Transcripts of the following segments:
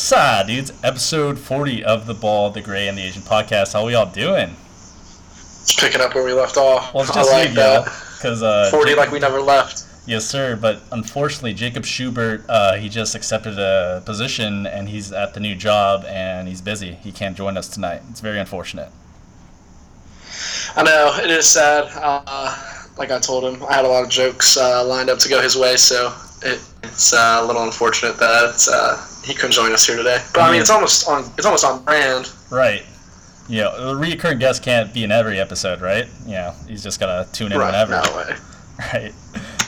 Sa, dudes, episode 40 of the Ball, the Gray, and the Asian podcast. How we all doing? Just picking up where we left off. Well, it's I like you, that. Because, uh, 40 Ja- like we never left. yes, sir. But unfortunately, Jacob Schubert, uh, he just accepted a position and he's at the new job and he's busy. He can't join us tonight. It's very unfortunate. I know, it is sad. Uh, like I told him, I had a lot of jokes uh, lined up to go his way, so it, it's uh, a little unfortunate that it's, uh, he couldn't join us here today. But I mean, it's almost on it's almost on brand. Right. You know, a recurring guest can't be in every episode, right? You know, he's just got to tune in Right, whenever. no way. Right.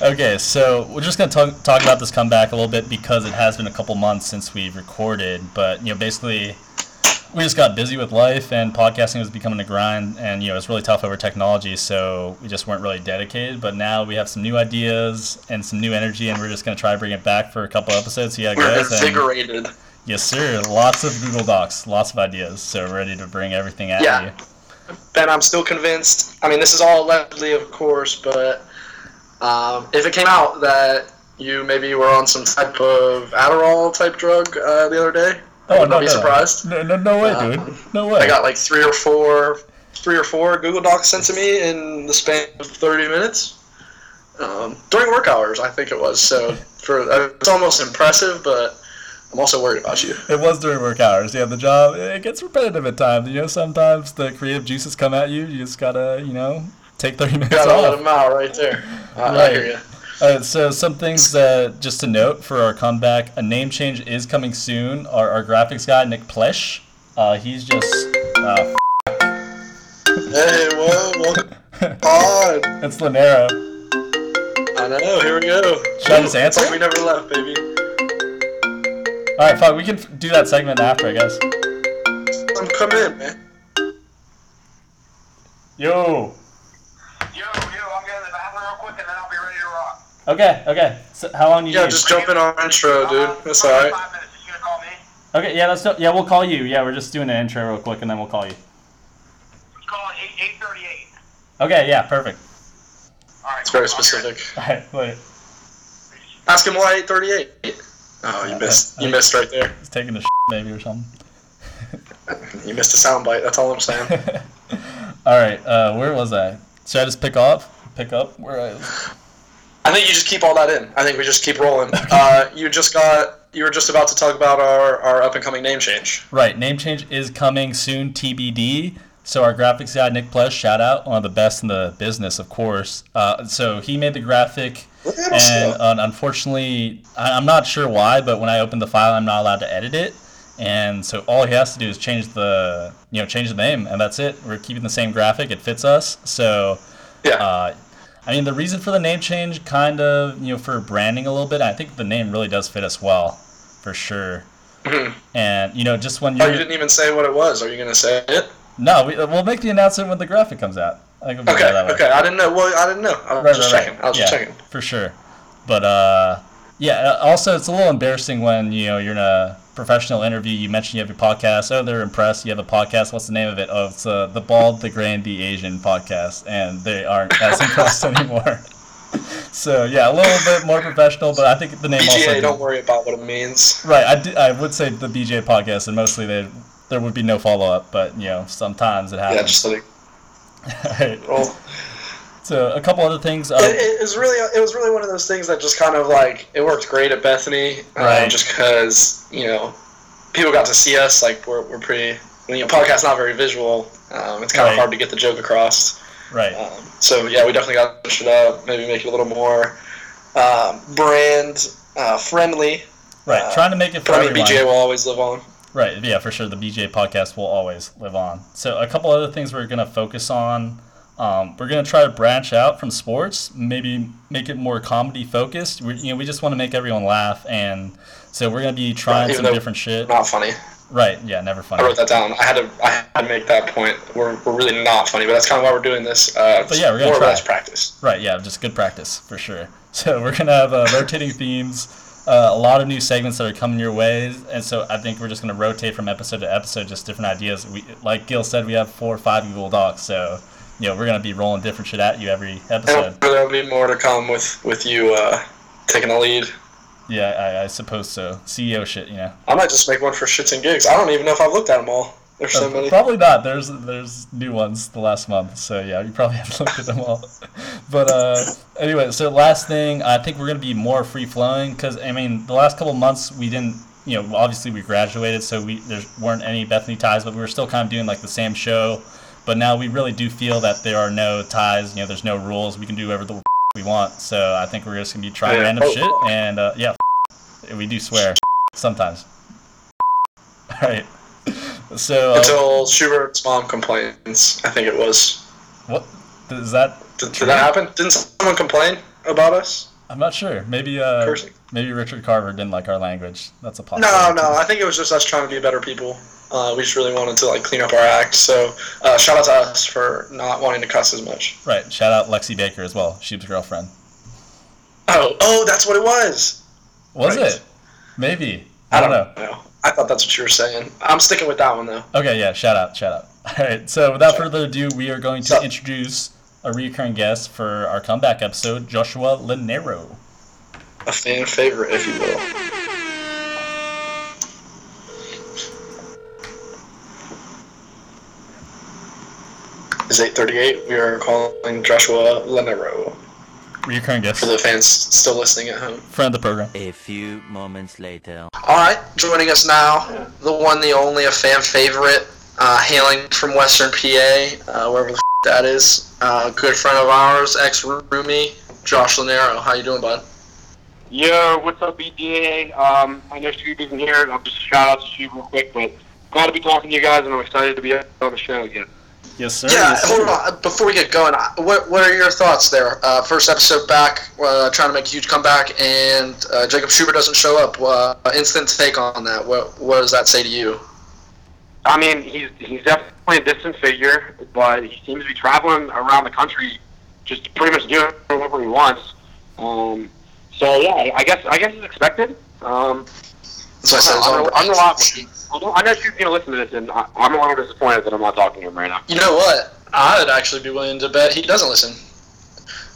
Okay, so we're just gonna talk, talk about this comeback a little bit because it has been a couple months since we've recorded. But you know, basically, we just got busy with life, and podcasting was becoming a grind, and you know, it's really tough over technology. So we just weren't really dedicated. But now we have some new ideas and some new energy, and we're just gonna try to bring it back for a couple episodes. So yeah, We're guys. and- invigorated. yes, sir. Lots of Google Docs, lots of ideas. So we're ready to bring everything at Yeah. you. Ben, I'm still convinced. I mean, this is all allegedly, of course, but um, if it came out that you maybe were on some type of Adderall type drug uh, the other day, I would not be surprised. No, no, no way, Um, dude. No way. I got like three or four, three or four Google Docs sent to me in the span of 30 minutes um, during work hours. I think it was. So for uh, it's almost impressive, but I'm also worried about you. It was during work hours. Yeah, the job it gets repetitive at times. You know, sometimes the creative juices come at you. You just gotta, you know, take thirty minutes Gotta let them out right there. I, I Right. hear you. Uh, so some things uh, just to note for our comeback: a name change is coming soon. Our, our graphics guy Nick Plesh, uh, he's just uh, Hey, what? Welcome on. it's Lanero. I know. Here we go. Should I just answer? we never left, baby. All right, fine. We can f- do that segment after, I guess. I'm coming in, man. Yo. Yo, yo, I'm getting to the bathroom real quick and then I'll be ready to rock. Okay. Okay. So how long do you Yeah, need? just jump in our intro, dude. Uh, That's alright. Five minutes. You gonna call me? Okay. Yeah. Let's. Yeah, we'll call you. Yeah, we're just doing an intro real quick, and then we'll call you. Call it eight eight thirty eight. Okay. Yeah. Perfect. All right. It's very cool. I'll be ready. specific. All right. Wait. Ask him why 838. Oh, you missed. You missed right there. He's taking a shit maybe or something. You missed a soundbite. That's all I'm saying. All right, uh, where was I? Should I just pick off? Pick up where I? I think you just keep all that in. I think we just keep rolling. Uh, you just got. You were just about to talk about our, our up and coming name change. Right, name change is coming soon. TBD. So our graphics guy Nick Plesh, shout out, one of the best in the business, of course. Uh, so he made the graphic, Look at us and uh, unfortunately, I, I'm not sure why, but when I open the file, I'm not allowed to edit it. And so all he has to do is change the, you know, change the name, and that's it. We're keeping the same graphic; it fits us. So Yeah. Uh, I mean, the reason for the name change, kind of, you know, for branding a little bit. I think the name really does fit us well, for sure. Mhm. And you know, just when Oh, you're you didn't even say what it was. Are you gonna say it? no, we, we'll make the announcement when the graphic comes out. I think we'll do it Okay. Okay. I didn't know. Well, I didn't know. I was Right, just right, checking. right. I was yeah, just checking. for sure. But uh, yeah. uh, Also, it's a little embarrassing when you know you're in a professional interview. You mentioned you have your podcast. Oh, they're impressed. You have a podcast. What's the name of it? Oh, it's uh, the Bald, the Grand, the Asian podcast, and they aren't as impressed anymore. so yeah, a little bit more professional, but I think the name also. BGA, don't worry about what it means. Right, I, I would say the BJ podcast, and mostly they, there would be no follow up, but you know sometimes it happens. Yeah, just let it Right. roll. So a couple other things. Uh, it, it was really it was really one of those things that just kind of like it worked great at Bethany, um, just because you know people got to see us. Like we're, we're pretty. When your podcast's not very visual, um, it's kind Right. of hard to get the joke across. right. Um, so yeah, we definitely got to push it up. Maybe make it a little more um, brand uh, friendly. Right. uh, Trying to make it for But I mean, everyone. BJ will always live on. Right, yeah, for sure. The BJ podcast will always live on. So, a couple other things we're going to focus on. Um, we're going to try to branch out from sports, maybe make it more comedy focused. We, you know, we just want to make everyone laugh, and so we're going to be trying some different shit. Not funny. Right, yeah, never funny. I wrote that down. I had to I had to make that point. We're, we're really not funny, but that's kind of why we're doing this. Uh, But yeah, we're gonna more or try. less practice. Right, yeah, just good practice for sure. So we're gonna have uh, rotating themes, uh, a lot of new segments that are coming your way, and so I think we're just gonna rotate from episode to episode, just different ideas. We, like Gil said, we have four or five Google Docs, so you know we're gonna be rolling different shit at you every episode. There'll be more to come with with you uh, taking the lead. Yeah, I, I suppose so. CEO shit, you know. I might just make one for shits and gigs. I don't even know if I've looked at them all. There's so Uh, many. Probably not. There's there's new ones the last month, so yeah, you probably haven't looked at them all. But uh, anyway, so last thing, I think we're gonna be more free flowing because I mean the last couple months we didn't, you know, obviously we graduated, so we there weren't any Bethany ties, but we were still kind of doing like the same show. But now we really do feel that there are no ties. You know, there's no rules. We can do whatever the we want. So I think we're just gonna be trying Yeah. random Oh. shit, and uh, yeah, we do swear sometimes. All right. So uh, Until Schubert's mom complains. I think it was. What is that? Did, did that happen? Didn't someone complain about us? I'm not sure. Maybe uh, Cursing. Maybe Richard Carver didn't like our language. That's a possibility. no. no. I think it was just us trying to be better people. Uh, we just really wanted to like clean up our act. So uh, shout out to us for not wanting to cuss as much. Right. Shout out Lexi Baker as well. Sheep's girlfriend. Oh, oh, that's what it was. Was Right. it? Maybe. I, I don't don't know. know. I thought that's what you were saying. I'm sticking with that one though. Okay. Yeah. Shout out. Shout out. All right. So without Sure. further ado, we are going to So- introduce a recurring guest for our comeback episode, Joshua Linero. A fan favorite, if you will. It's 8:38. We are calling Joshua Lenero Recurring guest. for the fans still listening at home. Friend of the program. A few moments later. All right, joining us now, the one, the only, a fan favorite, uh, hailing from Western PA, uh, wherever the f- that is. Uh, good friend of ours, ex roomie, Josh Lanero. How you doing, bud? Yo, what's up, BDA? Um, I know Steve isn't here. I'll just shout out to Steve real quick, but glad to be talking to you guys, and I'm excited to be on the show again. Yes, sir. Yeah, yes, hold sir. on. Before we get going, uh, what what are your thoughts there? Uh, first episode back, uh, trying to make a huge comeback, and uh, Jacob Schubert doesn't show up. Uh, instant take on that. What what does that say to you? I mean, he's he's definitely a distant figure, but he seems to be traveling around the country, just pretty much doing whatever he wants. Um, so yeah, I- I guess I guess it's expected. Um, So I said, his I'm, own- a- I'm a lot. I know- I know she's gonna listen to this, and I, I'm a little disappointed that I'm not talking to him right now. You know what? I'd actually be willing to bet he doesn't listen.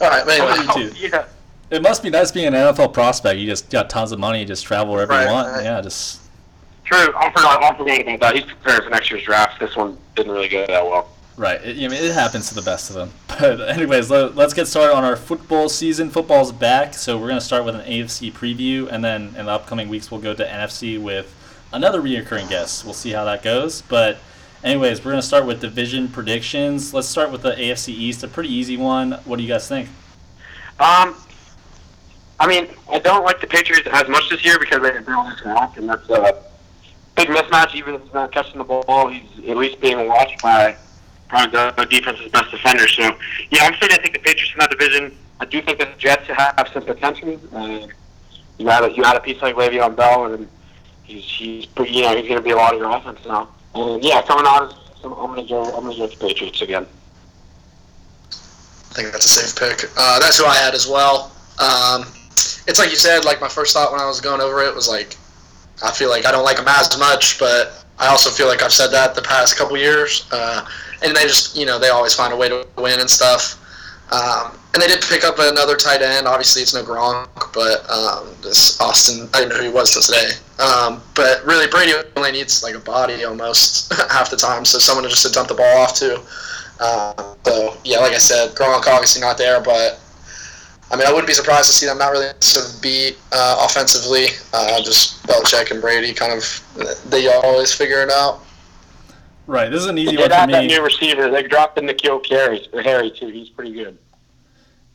All right, but anyway. Me too. yeah. It must be nice being an NFL prospect. You just got tons of money. You just travel wherever Right, you want. right. Yeah, just True. I forgot. I forgot about that. He's preparing for next year's draft. This one didn't really go that well. Right. It, I mean, it happens to the best of them. But anyways, let, let's get started on our football season. Football's back, so we're gonna start with an AFC preview, and then in the upcoming weeks we'll go to NFC with another reoccurring guest. We'll see how that goes. But anyways, we're gonna start with division predictions. Let's start with the AFC East, a pretty easy one. What do you guys think? Um, I mean, I don't like the Patriots as much this year because they have Bill Rock, and that's a big mismatch. Even if he's not catching the ball, he's at least being watched by probably the, defense's best defender. So, yeah, I'm saying I think the Patriots in that division. I do think the Jets have some potential. Uh, you had a, you had a piece like Le'Veon Bell, and he's he's pretty, you know he's going to be a lot of your offense now. And yeah, coming out, I'm going to go. I'm going to go with the Patriots again. I think that's a safe pick. Uh, that's who I had as well. Um, it's like you said. Like my first thought when I was going over it was like, I feel like I don't like them as much, but I also feel like I've said that the past couple years. Uh, and they just, you know, they always find a way to win and stuff. Um, and they did pick up another tight end. Obviously, it's no Gronk, but um, this Austin, I didn't know who he was today. Um, but really, Brady only needs like a body almost half the time, so someone to just to dump the ball off to. Uh, so yeah, like I said, Gronk obviously not there, but I mean, I wouldn't be surprised to see them not really to beat uh, offensively. Uh, just Belichick and Brady kind of they always figure it out. Right. This is an easy one for me. got that new receiver. They dropped in N'Keal Carey Harry too. He's pretty good.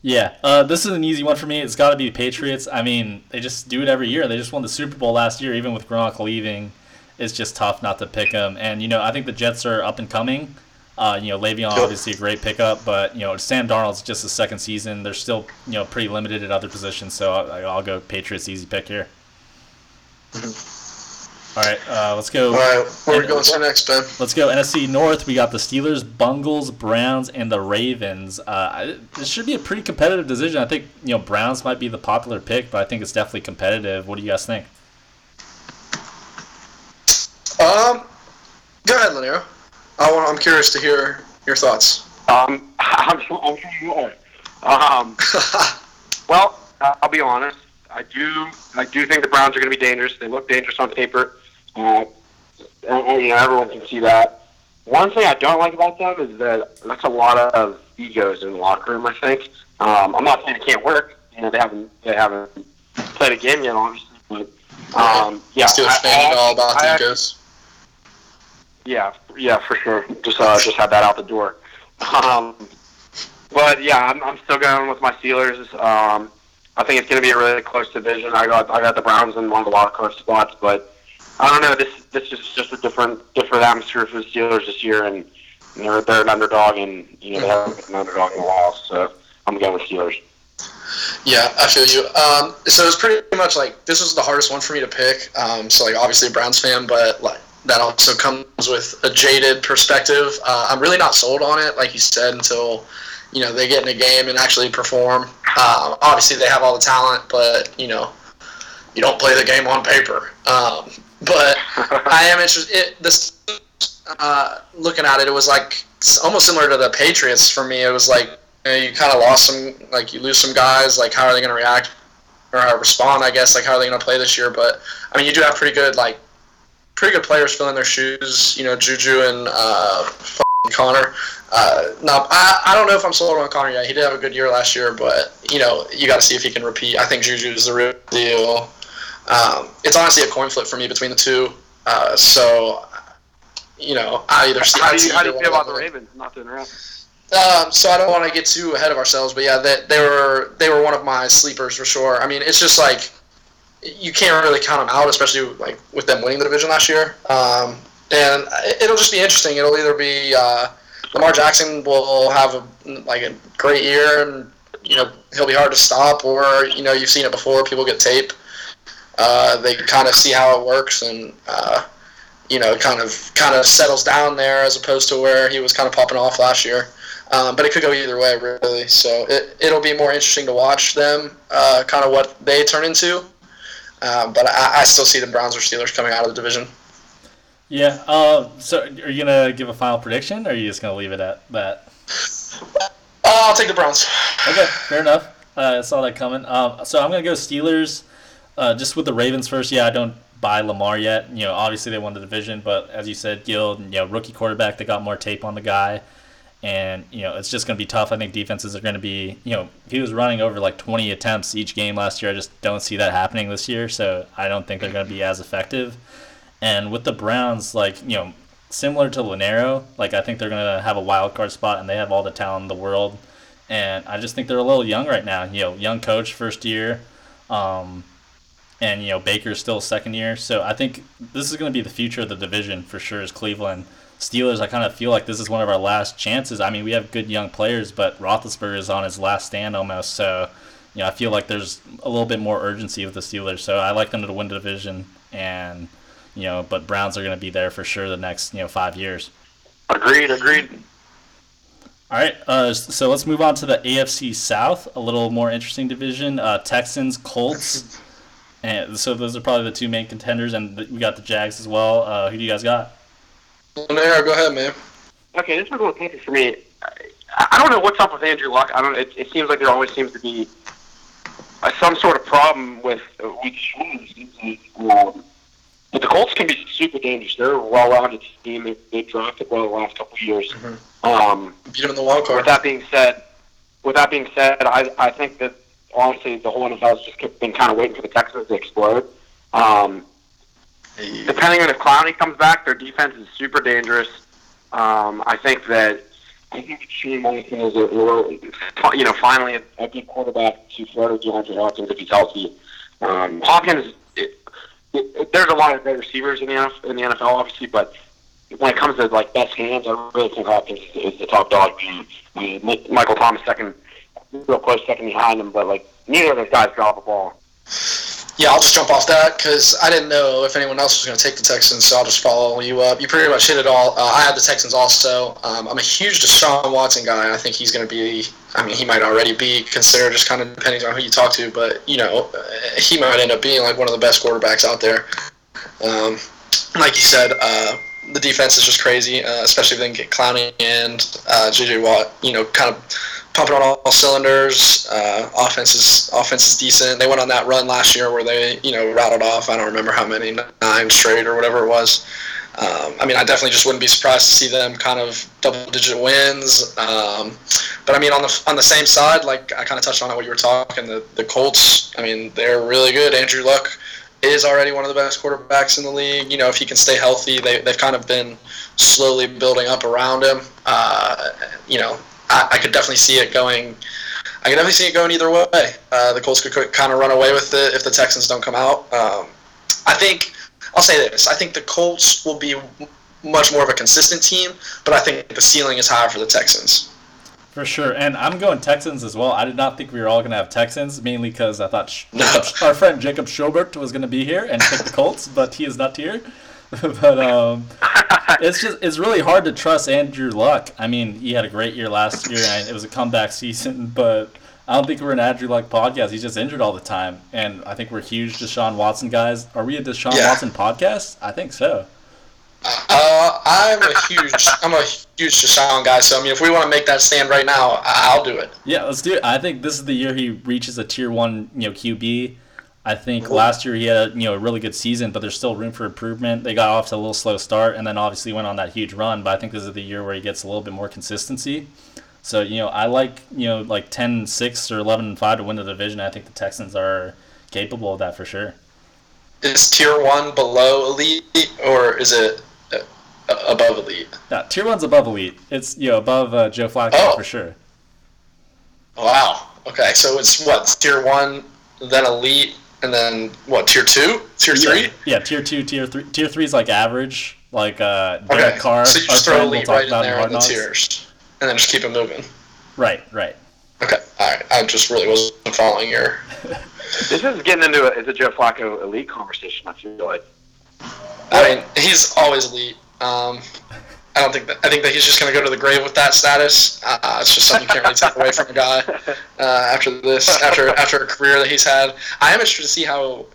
Yeah, uh, this is an easy one for me. It's got to be the Patriots. I mean, they just do it every year. They just won the Super Bowl last year, even with Gronk leaving. It's just tough not to pick them. And you know, I think the Jets are up and coming. Uh, you know, Le'Veon obviously a great pickup, but you know, Sam Darnold's just his second season. They're still you know pretty limited at other positions, so I, I'll go Patriots. Easy pick here. All right, uh, let's go. All right, where are we going to next, Ben? Let's go NFC North. We got the Steelers, Bungles, Browns, and the Ravens. Uh, this should be a pretty competitive decision. I think you know Browns might be the popular pick, but I think it's definitely competitive. What do you guys think? Um, go ahead, Lanier. I want, I'm curious to hear your thoughts. Um, I'm, sure- I'm sure you are. Um, well, uh, I'll be honest. I do I do think the Browns are going to be dangerous. They look dangerous on paper. Uh, and, and, you know, everyone can see that. One thing I don't like about them is that that's a lot of egos in the locker room. I think. Um, I'm not saying it can't work. You know, they haven't they haven't played a game yet, obviously. But um, yeah, Steelers I- fan I- and all about I- the egos. Yeah, yeah, for sure. Just uh, just had that out the door. Um, but yeah, I'm, I'm still going with my Steelers. Um, I think it's going to be a really close division. I got I got the Browns in one of the wild card spots, but I don't know. This this is just a different different atmosphere for the Steelers this year, and they're they're an underdog, and you know they haven't been an underdog in a while. So I'm going with Steelers. Yeah, I feel you. Um, so it's pretty much like this was the hardest one for me to pick. Um, so like obviously a Browns fan, but like that also comes with a jaded perspective. Uh, I'm really not sold on it, like you said, until you know they get in a game and actually perform. Uh, obviously they have all the talent, but you know you don't play the game on paper. Um, but I am interested. It, this uh, looking at it, it was like almost similar to the Patriots for me. It was like you, know, you kind of lost some, like you lose some guys. Like how are they going to react or uh, respond? I guess like how are they going to play this year? But I mean, you do have pretty good like pretty good players filling their shoes. You know, Juju and uh, Connor. Uh, no, I, I don't know if I'm sold on Connor yet. He did have a good year last year, but you know you got to see if he can repeat. I think Juju is the real deal. Um, it's honestly a coin flip for me between the two. Uh, so, you know, I either see. How do you, how do you feel about the Ravens not to interrupt. Um, so I don't want to get too ahead of ourselves, but yeah, they, they were they were one of my sleepers for sure. I mean, it's just like you can't really count them out, especially like with them winning the division last year. Um, and it- it'll just be interesting. It'll either be uh, Lamar Jackson will have a like a great year, and you know he'll be hard to stop, or you know you've seen it before. People get tape. Uh, they kind of see how it works, and uh, you know, kind of kind of settles down there as opposed to where he was kind of popping off last year. Um, but it could go either way, really. So it, it'll be more interesting to watch them, uh, kind of what they turn into. Um, but I, I still see the Browns or Steelers coming out of the division. Yeah. Uh, so are you gonna give a final prediction, or are you just gonna leave it at that? Uh, I'll take the Browns. Okay, fair enough. Uh, I saw that coming. Um, so I'm gonna go Steelers. Uh, just with the Ravens first. Yeah, I don't buy Lamar yet. You know, obviously they won the division, but as you said, Guild, you know, rookie quarterback, they got more tape on the guy, and you know it's just gonna be tough. I think defenses are gonna be, you know, he was running over like 20 attempts each game last year. I just don't see that happening this year. So I don't think they're gonna be as effective. And with the Browns, like you know, similar to Linero, like I think they're gonna have a wild card spot, and they have all the talent in the world. And I just think they're a little young right now. You know, young coach, first year, um, and you know Baker's still second year. So I think this is gonna be the future of the division for sure. Is Cleveland Steelers? I kind of feel like this is one of our last chances. I mean, we have good young players, but Roethlisberger is on his last stand almost. So you know, I feel like there's a little bit more urgency with the Steelers. So I like them to win the division and you know, but Browns are going to be there for sure the next you know five years. Agreed. Agreed. All right, uh, so let's move on to the AFC South, a little more interesting division. Uh, Texans, Colts, and so those are probably the two main contenders, and we got the Jags as well. Uh, who do you guys got? There, go ahead, man. Okay, this was a little tricky for me. I, I don't know what's up with Andrew Luck. I don't. It, it seems like there always seems to be uh, some sort of problem with uh, week shoes. Um, but the Colts can be super dangerous. They're a well-rounded team. They, they drafted well the last couple of years. Um, Beat him in the wild card. with that being said, with that being said, I, I think that honestly the whole NFL has just kept- been kind of waiting for the Texans to explode. Um, depending on if Clowney comes back, their defense is super dangerous. Um, I think that I think Deshaun Watson is a, a- you know finally a, a good quarterback to throw to DeAndre Hopkins if he's healthy. Um, Hopkins, it, it, there's a lot of great receivers in the NFL, in the NFL, obviously, but when it comes to like best hands, I really think Hopkins is the top dog. I mean, Michael Thomas second, real close second behind him, but like neither of those guys drop a ball. Yeah, I'll just jump off that because I didn't know if anyone else was going to take the Texans, so I'll just follow you up. You pretty much hit it all. Uh, I had the Texans also. Um, I'm a huge Deshaun Watson guy. I think he's going to be. I mean, he might already be considered, just kind of depending on who you talk to. But you know, uh, he might end up being like one of the best quarterbacks out there. Um, like you said, uh, the defense is just crazy, uh, especially if they can get Clowney and uh, JJ Watt. You know, kind of pumping on all, all cylinders. Uh, offense is offense is decent. They went on that run last year where they you know rattled off. I don't remember how many nine straight or whatever it was. Um, I mean, I definitely just wouldn't be surprised to see them kind of double-digit wins. Um, but I mean, on the on the same side, like I kind of touched on it what you were talking, the the Colts. I mean, they're really good. Andrew Luck is already one of the best quarterbacks in the league. You know, if he can stay healthy, they they've kind of been slowly building up around him. Uh, you know, I, I could definitely see it going. I can definitely see it going either way. Uh, the Colts could kind of run away with it if the Texans don't come out. Um, I think I'll say this: I think the Colts will be much more of a consistent team, but I think the ceiling is higher for the Texans. For sure, and I'm going Texans as well. I did not think we were all going to have Texans, mainly because I thought No. our friend Jacob Schubert was going to be here and pick the Colts, but he is not here. but um, it's just it's really hard to trust Andrew Luck. I mean, he had a great year last year, and it was a comeback season, but I don't think we're an Andrew Luck podcast. He's just injured all the time, and I think we're huge Deshaun Watson guys. Are we a Deshaun Yeah. Watson podcast? I think so. Uh, I'm a huge, I'm a huge Deshaun guy. So I mean, if we want to make that stand right now, I- I'll do it. Yeah, let's do it. I think this is the year he reaches a tier one, you know, QB. I think last year he had you know a really good season, but there's still room for improvement. They got off to a little slow start, and then obviously went on that huge run. But I think this is the year where he gets a little bit more consistency. So you know, I like you know like 10-6 or 11-5 to win the division. I think the Texans are capable of that for sure. Is tier one below elite, or is it uh, above elite? Yeah, tier one's above elite. It's you know above uh, Joe Flacco Oh. for sure. Wow. Okay, so it's what tier one, then elite, and then what tier two, tier three? Yeah, yeah, tier two, tier three. Tier three is like average, like uh, Derek Okay, Carr. so you just throw friend we'll elite right in there Hard in the Knocks. tiers, and then just keep it moving. Right, right. Okay, all right. I just really wasn't following your. This is getting into a, it's a Joe Flacco elite conversation. I feel like. I mean, he's always elite. Um, I don't think that. I think that he's just going to go to the grave with that status. Uh, it's just something you can't really take away from a guy uh, after this, after after a career that he's had. I am interested to see how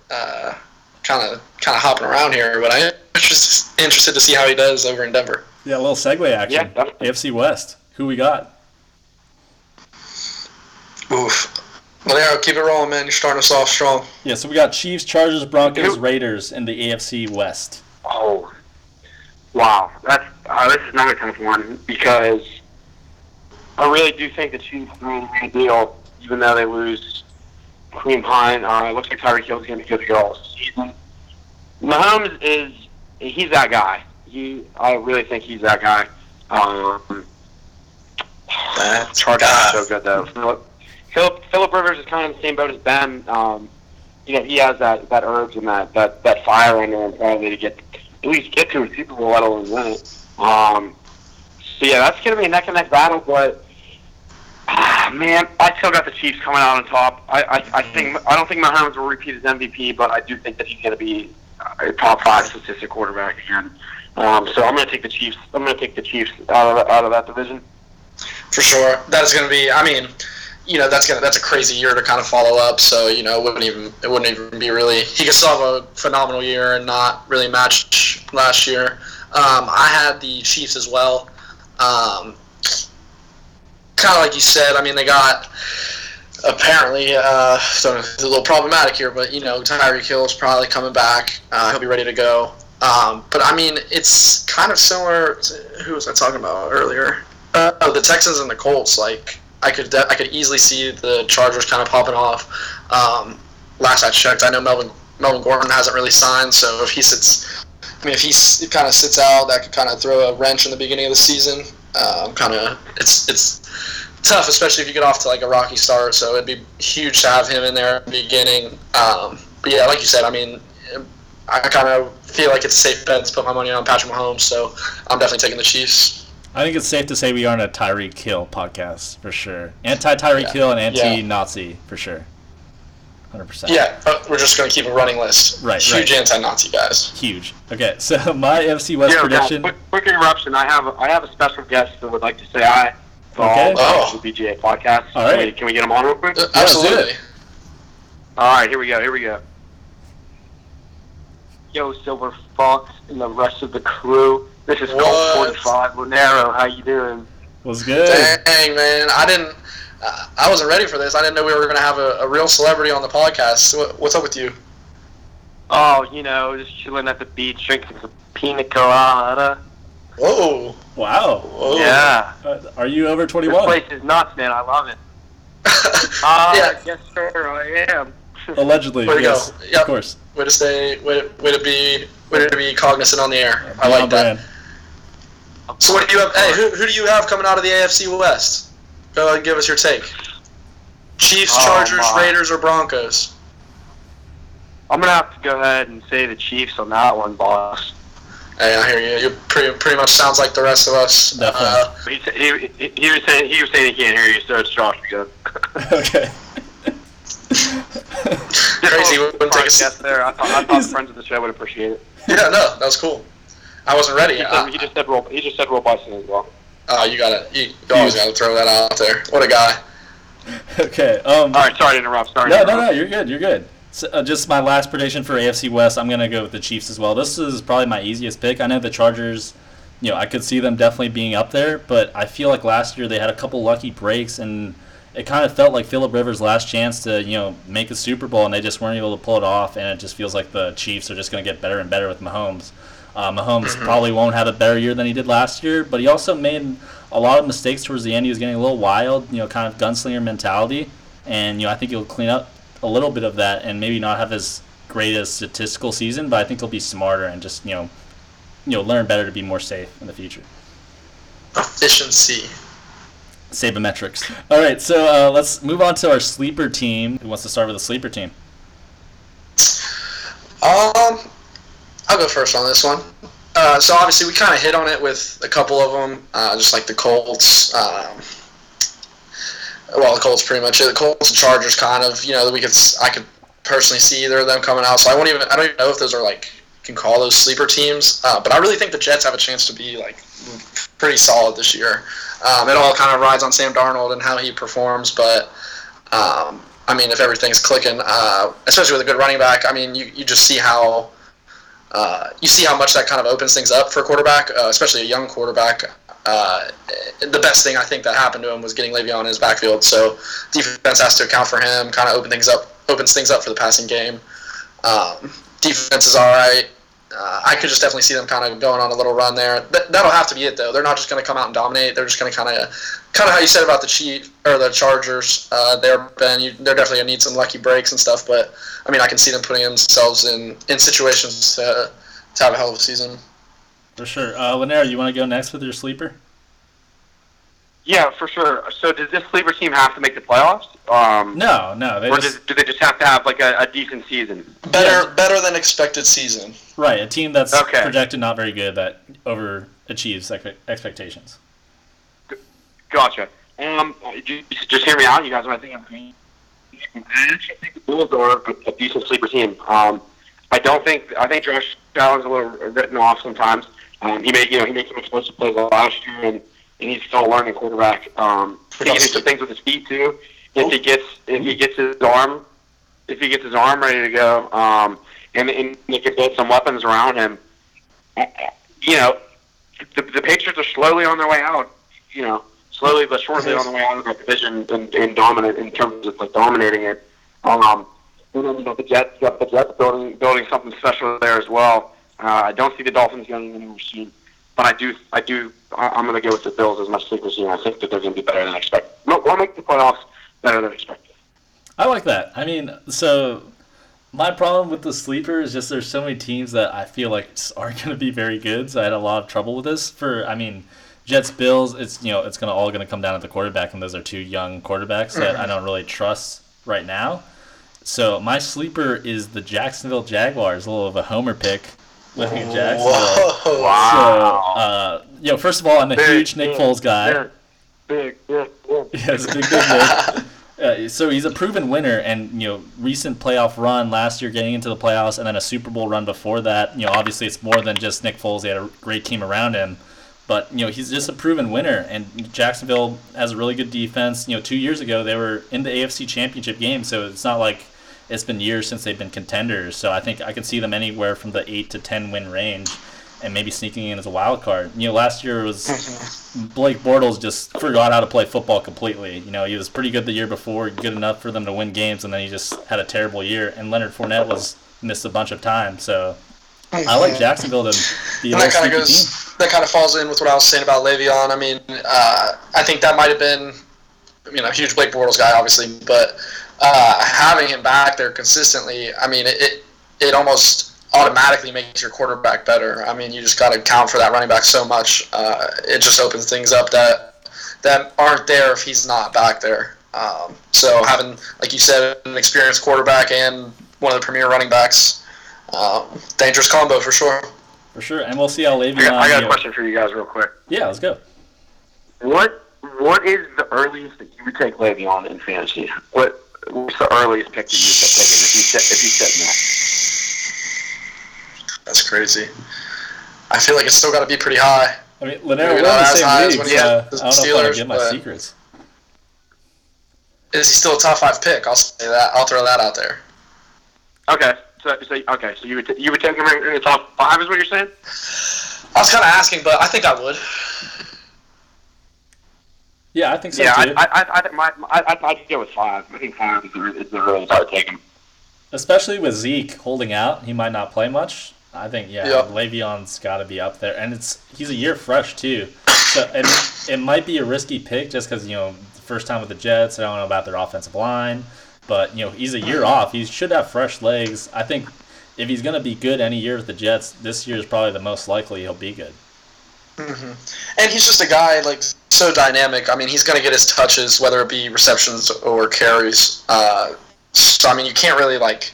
kind of kind of hopping around here, but I am interested interested to see how he does over in Denver. Yeah, a little segue action. Yeah, definitely. AFC West. Who we got? Oof. Well, yeah, keep it rolling, man. You're starting us off strong. Yeah, so we got Chiefs, Chargers, Broncos, Raiders in the AFC West. Oh, wow. Uh, this is another tough one because I really do think the Chiefs are in a deal, even though they lose Kareem Hunt. Uh, it looks like Tyreek Hill's going to be good to go all season. Mahomes is he's that guy. He I really think he's that guy. Um, That's Chargers are so good though. Philip, Philip Philip Rivers is kind of the same boat as Ben. Um, you know, he has that that urge and that that that fire under him probably to get at least get to a Super Bowl, let alone win it. Um, so yeah, that's gonna be a neck and neck battle, but. Ah, man, I still got the Chiefs coming out on top. I, I, I think I don't think Mahomes will repeat his MVP, but I do think that he's going to be a top five statistic quarterback again. Um, so I'm going to take the Chiefs. I'm going to take the Chiefs out of out of that division. For sure, that is going to be. I mean, you know, that's gonna that's a crazy year to kind of follow up. So you know, it wouldn't even it wouldn't even be really. He could still have a phenomenal year and not really match last year. Um, I had the Chiefs as well. Um, kind of like you said. I mean, they got apparently uh, so it's a little problematic here, but you know, Tyreek Hill is probably coming back. Uh, he'll be ready to go. Um, but I mean, it's kind of similar. To, who was I talking about earlier? Uh, oh, the Texans and the Colts. Like I could, de- I could easily see the Chargers kind of popping off. Um, last I checked, I know Melvin Melvin Gordon hasn't really signed, so if he sits, I mean, if he kind of sits out, that could kind of throw a wrench in the beginning of the season. Um, kind of, it's it's tough, especially if you get off to like a rocky start. So it'd be huge to have him in there at the beginning. Um, but yeah, like you said, I mean, I kind of feel like it's a safe bet to put my money on Patrick Mahomes. So I'm definitely taking the Chiefs. I think it's safe to say we aren't a Tyreek Hill podcast for sure. Anti Tyreek Yeah. Hill and anti Nazi for sure. Hundred percent. Yeah, but we're just going to keep a running list. Right, Huge right. anti-Nazi guys. Huge. Okay, so my AFC West Yeah, prediction. Quick, quick interruption. I have a, I have a special guest that would like to say hi. to Okay. all Oh. the BGA podcast. All right. Can we, can we get him on real quick? Uh, let's Absolutely. All right, here we go. Here we go. Yo, Silver Fox and the rest of the crew. This is What? Colt 45 Monero. How you doing? Was good. Dang man, I didn't. Uh, I wasn't ready for this. I didn't know we were going to have a, a real celebrity on the podcast. What, what's up with you? Oh, you know, just chilling at the beach, drinking some pina colada. Whoa. Wow. Whoa. Yeah. Uh, are you over twenty-one? This place is nuts, man. I love it. Uh, yeah. Yes, sir, I am. Allegedly, Way to yes, go. Yep. of course. Way to stay. Way to, way to be. Way to be cognizant on the air. I like that. brand. So what do you have? Hey, who, who do you have coming out of the AFC West? Go ahead and give us your take. Chiefs, Oh, Chargers, my. Raiders, or Broncos? I'm gonna have to go ahead and say the Chiefs on that one, boss. Hey, I hear you. You pretty pretty much sounds like the rest of us. Definitely. Uh, He, he, he, he was saying he was saying he can't hear you, so it's Josh again. okay. Crazy, we wouldn't take a seat. Yes, there. I thought, I thought friends of the show would appreciate it. yeah, no, that was cool. I wasn't ready. He, Uh, he just said roll. He just said roll bison as well. Uh, you got to You, you always got to throw that out there. What a guy. okay. Um, All right, sorry to interrupt. Sorry. No, to no, no. You're good. You're good. So, uh, just my last prediction for AFC West. I'm gonna go with the Chiefs as well. This is probably my easiest pick. I know the Chargers. You know, I could see them definitely being up there, but I feel like last year they had a couple lucky breaks, and it kind of felt like Philip Rivers' last chance to you know make a Super Bowl, and they just weren't able to pull it off. And it just feels like the Chiefs are just gonna get better and better with Mahomes. Uh, Mahomes probably won't have a better year than he did last year, but he also made a lot of mistakes towards the end. He was getting a little wild, you know, kind of gunslinger mentality, and you know I think he'll clean up a little bit of that and maybe not have as great a statistical season, but I think he'll be smarter and just you know, you know, learn better to be more safe in the future. Efficiency. Sabermetrics. All right, so uh, let's move on to our sleeper team. Who wants to start with a sleeper team? Um, I'll go first on this one. Uh, so obviously we kind of hit on it with a couple of them, uh, just like the Colts. Um, well, the Colts pretty much. The Colts and Chargers, kind of. You know, we could I could personally see either of them coming out. So I won't even. I don't even know if those are like can call those sleeper teams. Uh, but I really think the Jets have a chance to be like pretty solid this year. Um, it all kind of rides on Sam Darnold and how he performs, but um, I mean, if everything's clicking, uh, especially with a good running back, I mean, you, you just see how uh, you see how much that kind of opens things up for a quarterback, uh, especially a young quarterback. Uh, the best thing I think that happened to him was getting Le'Veon in his backfield. So defense has to account for him, kind of open things up, opens things up for the passing game. Um, defense is all right. Uh, I could just definitely see them kind of going on a little run there. Th- that'll have to be it though. They're not just going to come out and dominate. They're just going to kind of, kind of how you said about the Chief or the Chargers. Uh, they're Ben. You, they're definitely going to need some lucky breaks and stuff. But I mean, I can see them putting themselves in in situations to, to have a hell of a season. For sure. Uh, you want to go next with your sleeper? Yeah, for sure. So does this sleeper team have to make the playoffs? Um, No, no. They or just, does, do they just have to have like a, a decent season? Better better than expected season. right, a team that's Okay. projected not very good that overachieves ex- expectations. Gotcha. Um, just, just hear me out. You guys, I think I'm green. I actually think the Bills are a, a decent sleeper team. Um, I don't think I think Josh Allen's a little written off sometimes. Um, he made you know he made some explosive plays last year, and, and he's still a learning quarterback. Um, he can do some things with his feet too. If he gets if he gets his arm if he gets his arm ready to go, um, and, and he can build some weapons around him. You know, the, the Patriots are slowly on their way out. You know, slowly but surely on the way out of that division and, and dominant in terms of like dominating it. Um, and then you know the Jets, got the Jets building building something special there as well. Uh, I don't see the Dolphins getting anywhere soon, but I do I do I'm going to go with the Bills as my sleeper team. I think that they're going to be better than I expect. No, we'll make the playoffs better than expected. I like that. I mean, so my problem with the sleeper is just there's so many teams that I feel like aren't going to be very good. So I had a lot of trouble with this. For I mean, Jets, Bills, it's you know it's gonna all going to come down to the quarterback, and those are two young quarterbacks that I don't really trust right now. So my sleeper is the Jacksonville Jaguars. A little of a homer pick, looking at Jacksonville. Whoa. So, uh, you know, first of all, I'm a huge Nick Foles guy. Big, big, big. Yes, big big Nick. Uh, so he's a proven winner, and you know, recent playoff run last year, getting into the playoffs, and then a Super Bowl run before that. You know, obviously it's more than just Nick Foles. He had a great team around him, but you know, he's just a proven winner. And Jacksonville has a really good defense. You know, two years ago they were in the AFC Championship game, so it's not like it's been years since they've been contenders. So I think I can see them anywhere from the eight to ten win range. and maybe sneaking in as a wild card. You know, last year was Blake Bortles just forgot how to play football completely. You know, he was pretty good the year before, good enough for them to win games, and then he just had a terrible year. And Leonard Fournette was missed a bunch of time. So I like Jacksonville to be a And that kind of goes. team. That kind of falls in with what I was saying about Le'Veon. I mean, uh, I think that might have been, you know, a huge Blake Bortles guy, obviously, but uh, having him back there consistently, I mean, it, it it almost automatically makes your quarterback better. I mean, you just got to count for that running back so much. Uh, it just opens things up that that aren't there if he's not back there. Um, so having, like you said, an experienced quarterback and one of the premier running backs, um, dangerous combo for sure. For sure. And we'll see how Le'Veon. I got, I got a question for you guys, real quick. Yeah, let's go. What What is the earliest that you would take Le'Veon in fantasy? What What's the earliest pick that you would take if you sit if you sit now? That's crazy. I feel like it's still got to be pretty high. I mean, Lanier, Maybe we're in not the as same high as league, when so he had I the don't know if I can Steelers, my secrets. Is he still a top five pick? I'll say that. I'll throw that out there. Okay, so, so okay, so you would t- you would take him in the top five, is what you're saying? I was kind of asking, but I think I would. Yeah, I think so yeah, I too. I I, I think my, I I I'd go with five. I think five is the, is the earliest I would take him. Especially with Zeke holding out, he might not play much. I think yeah, Yep. Le'Veon's got to be up there, and it's he's a year fresh too. So and it might be a risky pick just because you know the first time with the Jets. I don't know about their offensive line, but you know he's a year off. He should have fresh legs. I think if he's gonna be good any year with the Jets, this year is probably the most likely he'll be good. And he's just a guy like so dynamic. I mean, he's going to get his touches, whether it be receptions or carries. Uh, so I mean, you can't really like.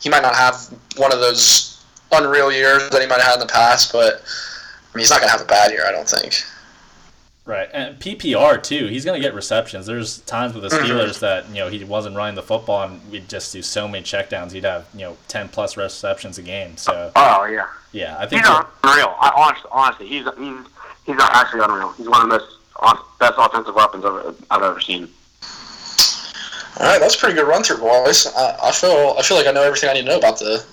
He might not have one of those unreal years that he might have had in the past, but I mean, he's not going to have a bad year. I don't think. Right, and PPR too. He's gonna get receptions. There's times with the Steelers that you know he wasn't running the football, and we'd just do so many checkdowns. He'd have you know ten plus receptions a game. So Oh yeah, yeah, I he's think unreal. I, honestly, honestly, he's he's he's not actually unreal. He's one of the best best offensive weapons I've, I've ever seen. All right, that's a pretty good run through, boys. I, I feel I feel like I know everything I need to know about the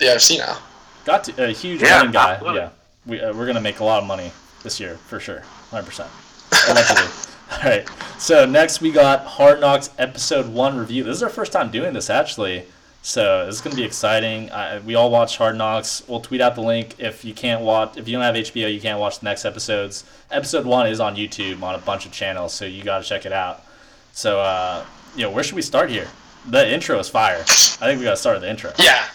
the AFC now. got to, a huge Yeah, running guy. absolutely. Yeah, we uh, we're gonna make a lot of money this year for sure, hundred percent. Allegedly. All right. So next we got Hard Knocks episode one review. This is our first time doing this actually, so this is gonna be exciting. Uh, we all watch Hard Knocks. We'll tweet out the link if you can't watch. If you don't have HBO, you can't watch the next episodes. Episode one is on YouTube on a bunch of channels, so you gotta check it out. So uh, you know, where should we start here? The intro is fire. I think we gotta start with the intro. Yeah,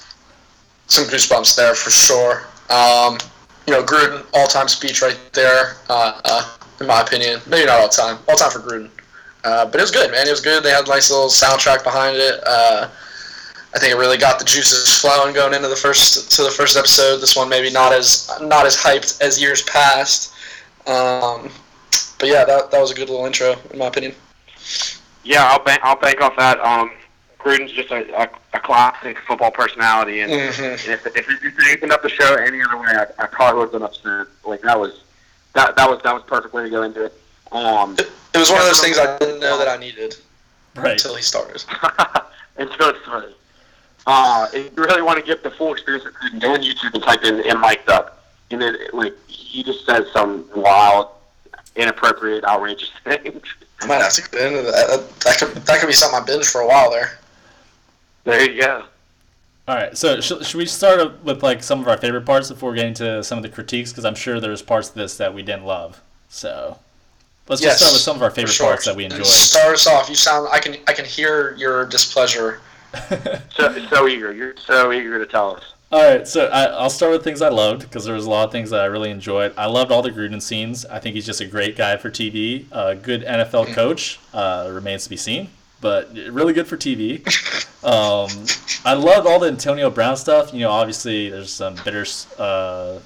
some goosebumps there for sure. Um, you know, Gruden all time speech right there. Uh, uh, in my opinion, maybe not all time, all time for Gruden. Uh, but it was good, man. It was good. They had a nice little soundtrack behind it. Uh, I think it really got the juices flowing going into the first to the first episode. This one maybe not as not as hyped as years past. Um, but yeah, that, that was a good little intro in my opinion. Yeah, I'll bank I'll bank off that. Um, Gruden's just a, a, a classic football personality, and Mhm. if if you if you opened up the show any other way, I, I probably would have been upset. Like that was that that was that was perfect way to go into it. Um, It, it was one of those things I didn't know that I needed Right. until he started. until it's funny. Uh, if you really want to get the full experience of Gruden, go on YouTube and type in "and Mike Duck," and then like he just says some wild, inappropriate, outrageous things. I might have to get into that. That, that could that could be something I binged for a while there. There you go. All right, so sh- should we start with like some of our favorite parts before getting to some of the critiques? Because I'm sure there's parts of this that we didn't love. So let's Yes, just start with some of our favorite sure. parts that we enjoyed. Start us off. You sound. I can. I can hear your displeasure. So so eager. You're so eager to tell us. all right, so I, I'll start with things I loved because there was a lot of things that I really enjoyed. I loved all the Gruden scenes. I think he's just a great guy for TV. A good NFL coach uh, remains to be seen, but really good for TV. Um, I loved all the Antonio Brown stuff. You know, obviously there's some bitter, uh,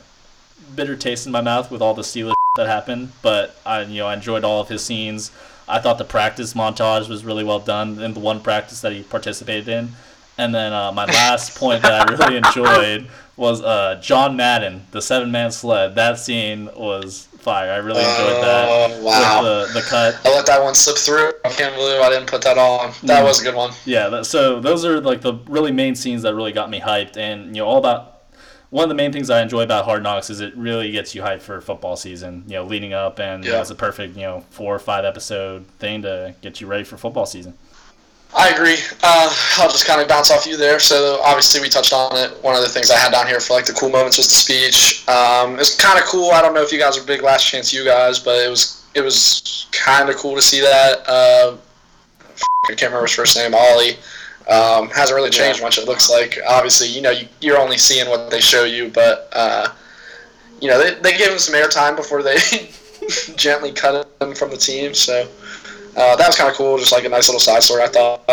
bitter taste in my mouth with all the Steelers that happened, but I, you know, I enjoyed all of his scenes. I thought the practice montage was really well done in the one practice that he participated in. And then uh, my last point that I really enjoyed was uh, John Madden, the seven man sled. That scene was fire. I really enjoyed that. Oh, wow. The, the cut. I let that one slip through. I can't believe I didn't put that on. That Mm. was a good one. Yeah, that, so those are like the really main scenes that really got me hyped, and you know all about one of the main things I enjoy about Hard Knocks is it really gets you hyped for football season. You know, leading up, and Yeah. it's a perfect you know four or five episode thing to get you ready for football season. I agree. Uh, I'll just kind of bounce off you there. So obviously we touched on it. One of the things I had down here for like the cool moments was the speech. Um, it's kind of cool. I don't know if you guys are big Last Chance U guys, but it was it was kind of cool to see that. Uh, I can't remember his first name. Ollie um, hasn't really changed much. It looks like obviously you know you, you're only seeing what they show you, but uh, you know they, they gave him some airtime before they gently cut him from the team. So. Uh, that was kind of cool, just like a nice little side story, I thought.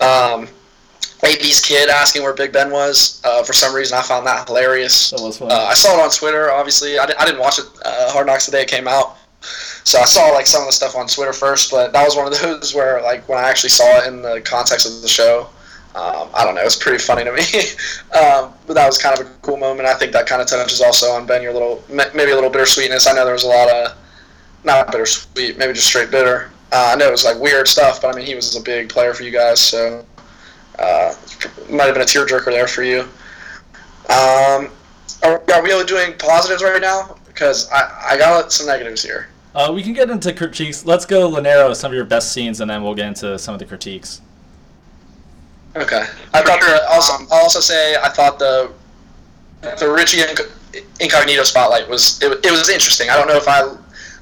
Um, AB's kid asking where Big Ben was. Uh, for some reason, I found that hilarious. That was fun. Uh, I saw it on Twitter. Obviously, I, di- I didn't watch it. Uh, Hard Knocks the day it came out, so I saw like some of the stuff on Twitter first. But that was one of those where, like, when I actually saw it in the context of the show, um, I don't know. It was pretty funny to me. um, but that was kind of a cool moment. I think that kind of touches also on Ben, your little ma- maybe a little bittersweetness. I know there was a lot of not bittersweet, maybe just straight bitter. Uh, I know it was like weird stuff, but I mean he was a big player for you guys, so uh, might have been a tearjerker there for you. Um, are, are we doing positives right now? Because I, I got some negatives here. Uh, we can get into critiques. Let's go, Lanero, some of your best scenes, and then we'll get into some of the critiques. Okay. I thought the, also I'll also say I thought the the Richie Inc- Incognito spotlight was it, it was interesting. I don't know if I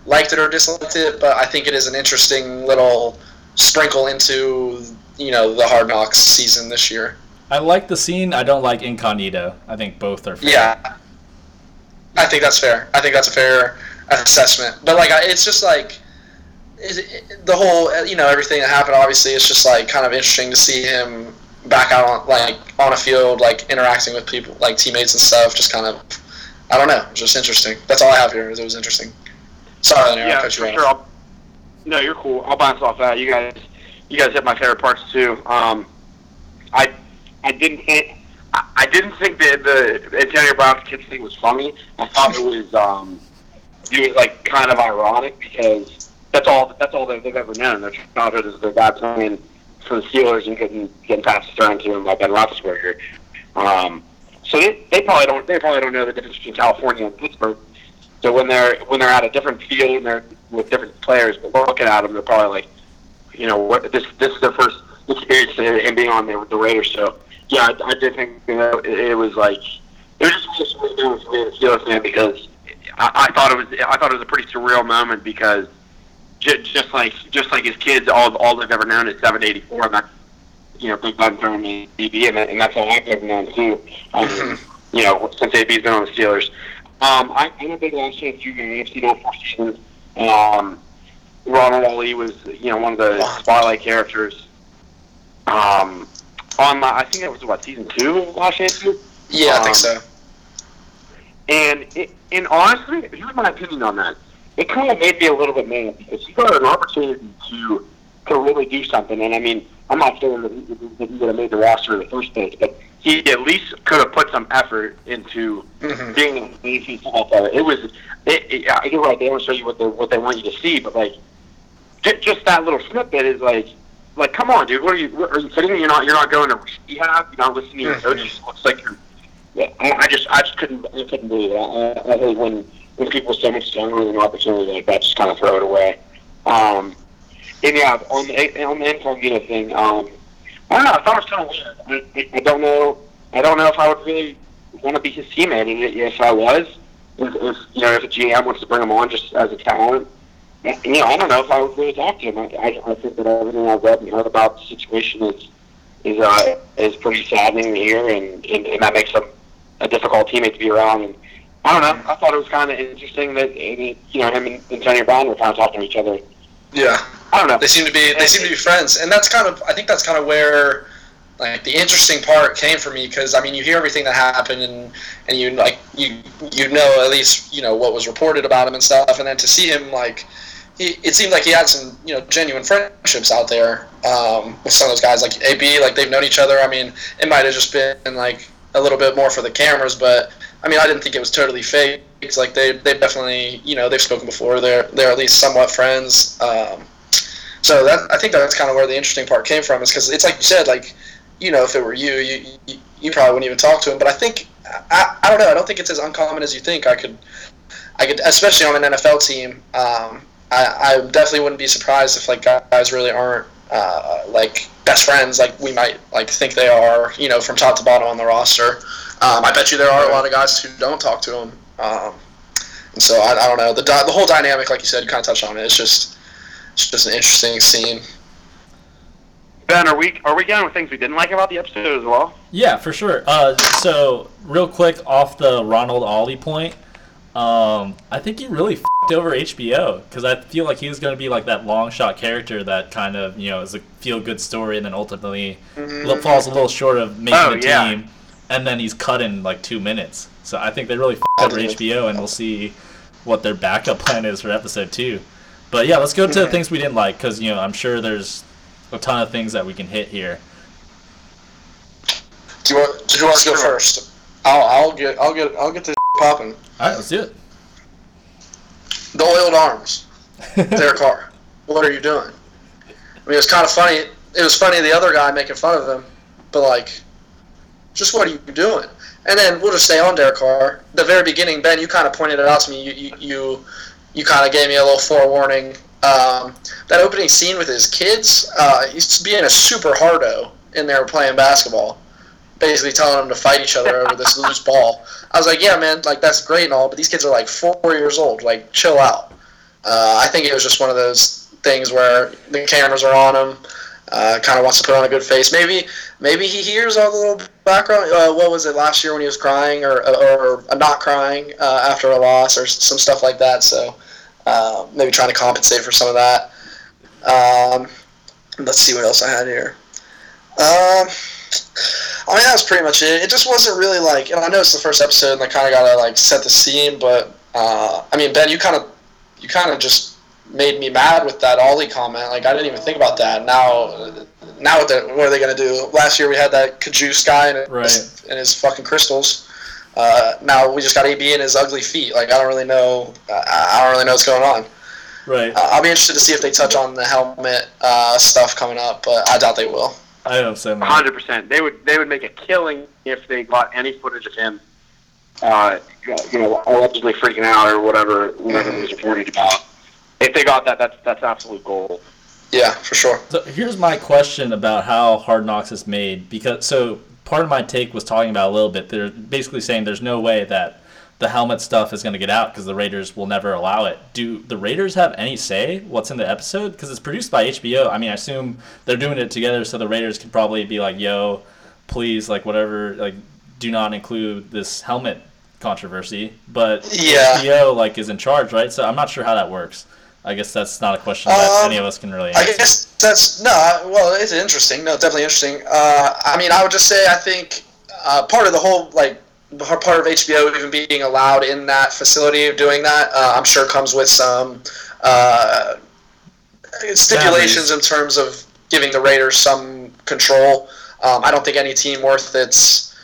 liked it or disliked it, but I think it is an interesting little sprinkle into you know the Hard Knocks season this year. I like the scene. I don't like Incognito. I think both are fair. Yeah, I think that's fair. I think that's a fair assessment. But like, it's just like it, it, the whole, you know, everything that happened. Obviously, it's just like kind of interesting to see him back out on like on a field, like interacting with people, like teammates and stuff. Just kind of, I don't know, just interesting. That's all I have here. Is it was interesting. Sorry, Leonard, I yeah, cut for you sure. I'll, no, you're cool. I'll bounce off that. You guys, you guys hit my favorite parts too. Um, I, I didn't think, I, I didn't think that the Antonio Brown kids thing was funny. I thought it was, um, it was like kind of ironic because that's all that's all they've, they've ever known. Their childhood is their dad playing for the Steelers and getting getting passes thrown to him by Ben Roethlisberger. Um, so they, they probably don't they probably don't know the difference between California and Pittsburgh. So when they're when they're at a different field and they're with different players, but looking at them, they're probably like, you know, what this this is their first experience in being on the, the Raiders. So yeah, I, I did think you know it, it was like it was just really surreal for me as a Steelers fan because I, I thought it was I thought it was a pretty surreal moment because just, just like just like his kids, all all they've ever known is 784, and that's you know Big Ben throwing the DB, and, that- and that's all I've ever known too. Um, you know, since AB's been on the Steelers. Um, I, I'm a big Last Chance U AFC North four seasons. Um, Ronald Ollie was, you know, one of the spotlight characters. Um, on my, I think it was what season two of Chance U? Yeah, I think Um, so. And it, and honestly, here's my opinion on that. It kind of made me a little bit mad because he got an opportunity to to really do something. And I mean, I'm not saying that he, that he would have made the roster in the first place, but he at least could have put some effort into Mhm. being an AFC football player. It was, it, it, yeah, you're right. They don't show you what they what they want you to see, but like, just, just that little snippet is like, like, come on, dude. What are you? What, are you kidding me? You're not you're not going to rehab. You're not listening to your coach. It looks like you're yeah, I, I just I just couldn't I couldn't believe it. I, I hate when when people so much younger with an opportunity like that just kind of throw it away. Um, and yeah, on the on the incognito thing, um, I don't know. I thought it was kind of weird. I, I, don't know. I don't know if I would really want to be his teammate. And if I was, if, if you know, if a GM wants to bring him on just as a talent, you know, I don't know if I would really talk to him. I, I, I think that everything I've read and heard about the situation is is uh, is pretty saddening hear, and, and, and that makes him a difficult teammate to be around. And I don't know. I thought it was kind of interesting that you know him and Antonio Brown were kind of talking to each other. Yeah. I don't know. They seem to be they seem to be friends, and that's kind of I think that's kind of where like the interesting part came for me because I mean you hear everything that happened and and you like you you know at least you know what was reported about him and stuff, and then to see him like he, it seemed like he had some you know genuine friendships out there um, with some of those guys like AB like they've known each other. I mean it might have just been like a little bit more for the cameras, but I mean I didn't think it was totally fake. Like they they definitely you know they've spoken before. They're they're at least somewhat friends. Um, so that I think that's kind of where the interesting part came from, is because it's like you said, like you know, if it were you, you, you you probably wouldn't even talk to him. But I think I, I don't know. I don't think it's as uncommon as you think. I could, I could, especially on an NFL team. Um, I, I definitely wouldn't be surprised if like guys really aren't uh, like best friends like we might like think they are. You know, from top to bottom on the roster. Um, I bet you there are a lot of guys who don't talk to him. Um, and so I, I don't know the the whole dynamic, like you said, you kind of touched on it. It's just it's just an interesting scene. Ben, are we are we getting with things we didn't like about the episode as well? Yeah, for sure. Uh, so real quick off the Ronald Ollie point, um, I think he really f***ed over HBO because I feel like he was going to be like that long shot character that kind of you know is a feel good story and then ultimately Mhm. falls a little short of making Oh, the yeah. team, and then he's cut in like two minutes. So I think they really f***ed over HBO, and we'll see what their backup plan is for episode two. But yeah, let's go to the things we didn't like because you know I'm sure there's a ton of things that we can hit here. Do you want? Did you want to go Sure. first? I'll, I'll get I'll get I'll get this popping. All right, let's do it. The oiled arms. Their car. What are you doing? I mean, it was kind of funny. It was funny the other guy making fun of him, but like, just what are you doing? And then we'll just stay on Derek Carr. The very beginning, Ben, you kind of pointed it out to me. You you you, you kind of gave me a little forewarning. Um, that opening scene with his kids, uh, he's being a super hardo in there playing basketball, basically telling them to fight each other over this loose ball. I was like, yeah, man, like that's great and all, but these kids are like four years old. Like, chill out. Uh, I think it was just one of those things where the cameras are on him. Uh, kind of wants to put on a good face. Maybe, maybe he hears all the little background. Uh, what was it last year when he was crying or or, or not crying uh, after a loss or some stuff like that? So uh, maybe trying to compensate for some of that. Um, let's see what else I had here. Um, I mean, that was pretty much it. It just wasn't really like, and I know it's the first episode, and I kind of gotta like set the scene. But uh, I mean, Ben, you kind of, you kind of just made me mad with that Ollie comment. Like, I didn't even think about that. Now, now what, the, what are they gonna do? Last year we had that Cajuice guy and his, Right. and his fucking crystals. Uh, now we just got AB and his ugly feet. Like, I don't really know. I, I don't really know what's going on. Right. Uh, I'll be interested to see if they touch on the helmet uh, stuff coming up, but I doubt they will. I hope so, man. hundred percent. They would they would make a killing if they got any footage of him, uh, you know, allegedly freaking out or whatever whatever was reported about. If they got that, that's that's absolute gold. Yeah, for sure. So here's my question about how Hard Knocks is made because so part of my take was talking about a little bit. They're basically saying there's no way that the helmet stuff is going to get out because the Raiders will never allow it. Do the Raiders have any say what's in the episode? Because it's produced by HBO. I mean, I assume they're doing it together, so the Raiders could probably be like, "Yo, please, like whatever, like do not include this helmet controversy." But Yeah. HBO like is in charge, right? So I'm not sure how that works. I guess that's not a question that Um, any of us can really answer. I guess that's no. Well, it's interesting. No, definitely interesting. Uh, I mean, I would just say I think uh, part of the whole like part part of HBO even being allowed in that facility of doing that, uh, I'm sure comes with some uh, stipulations in terms of giving the Raiders some control. Um, I don't think any team worth its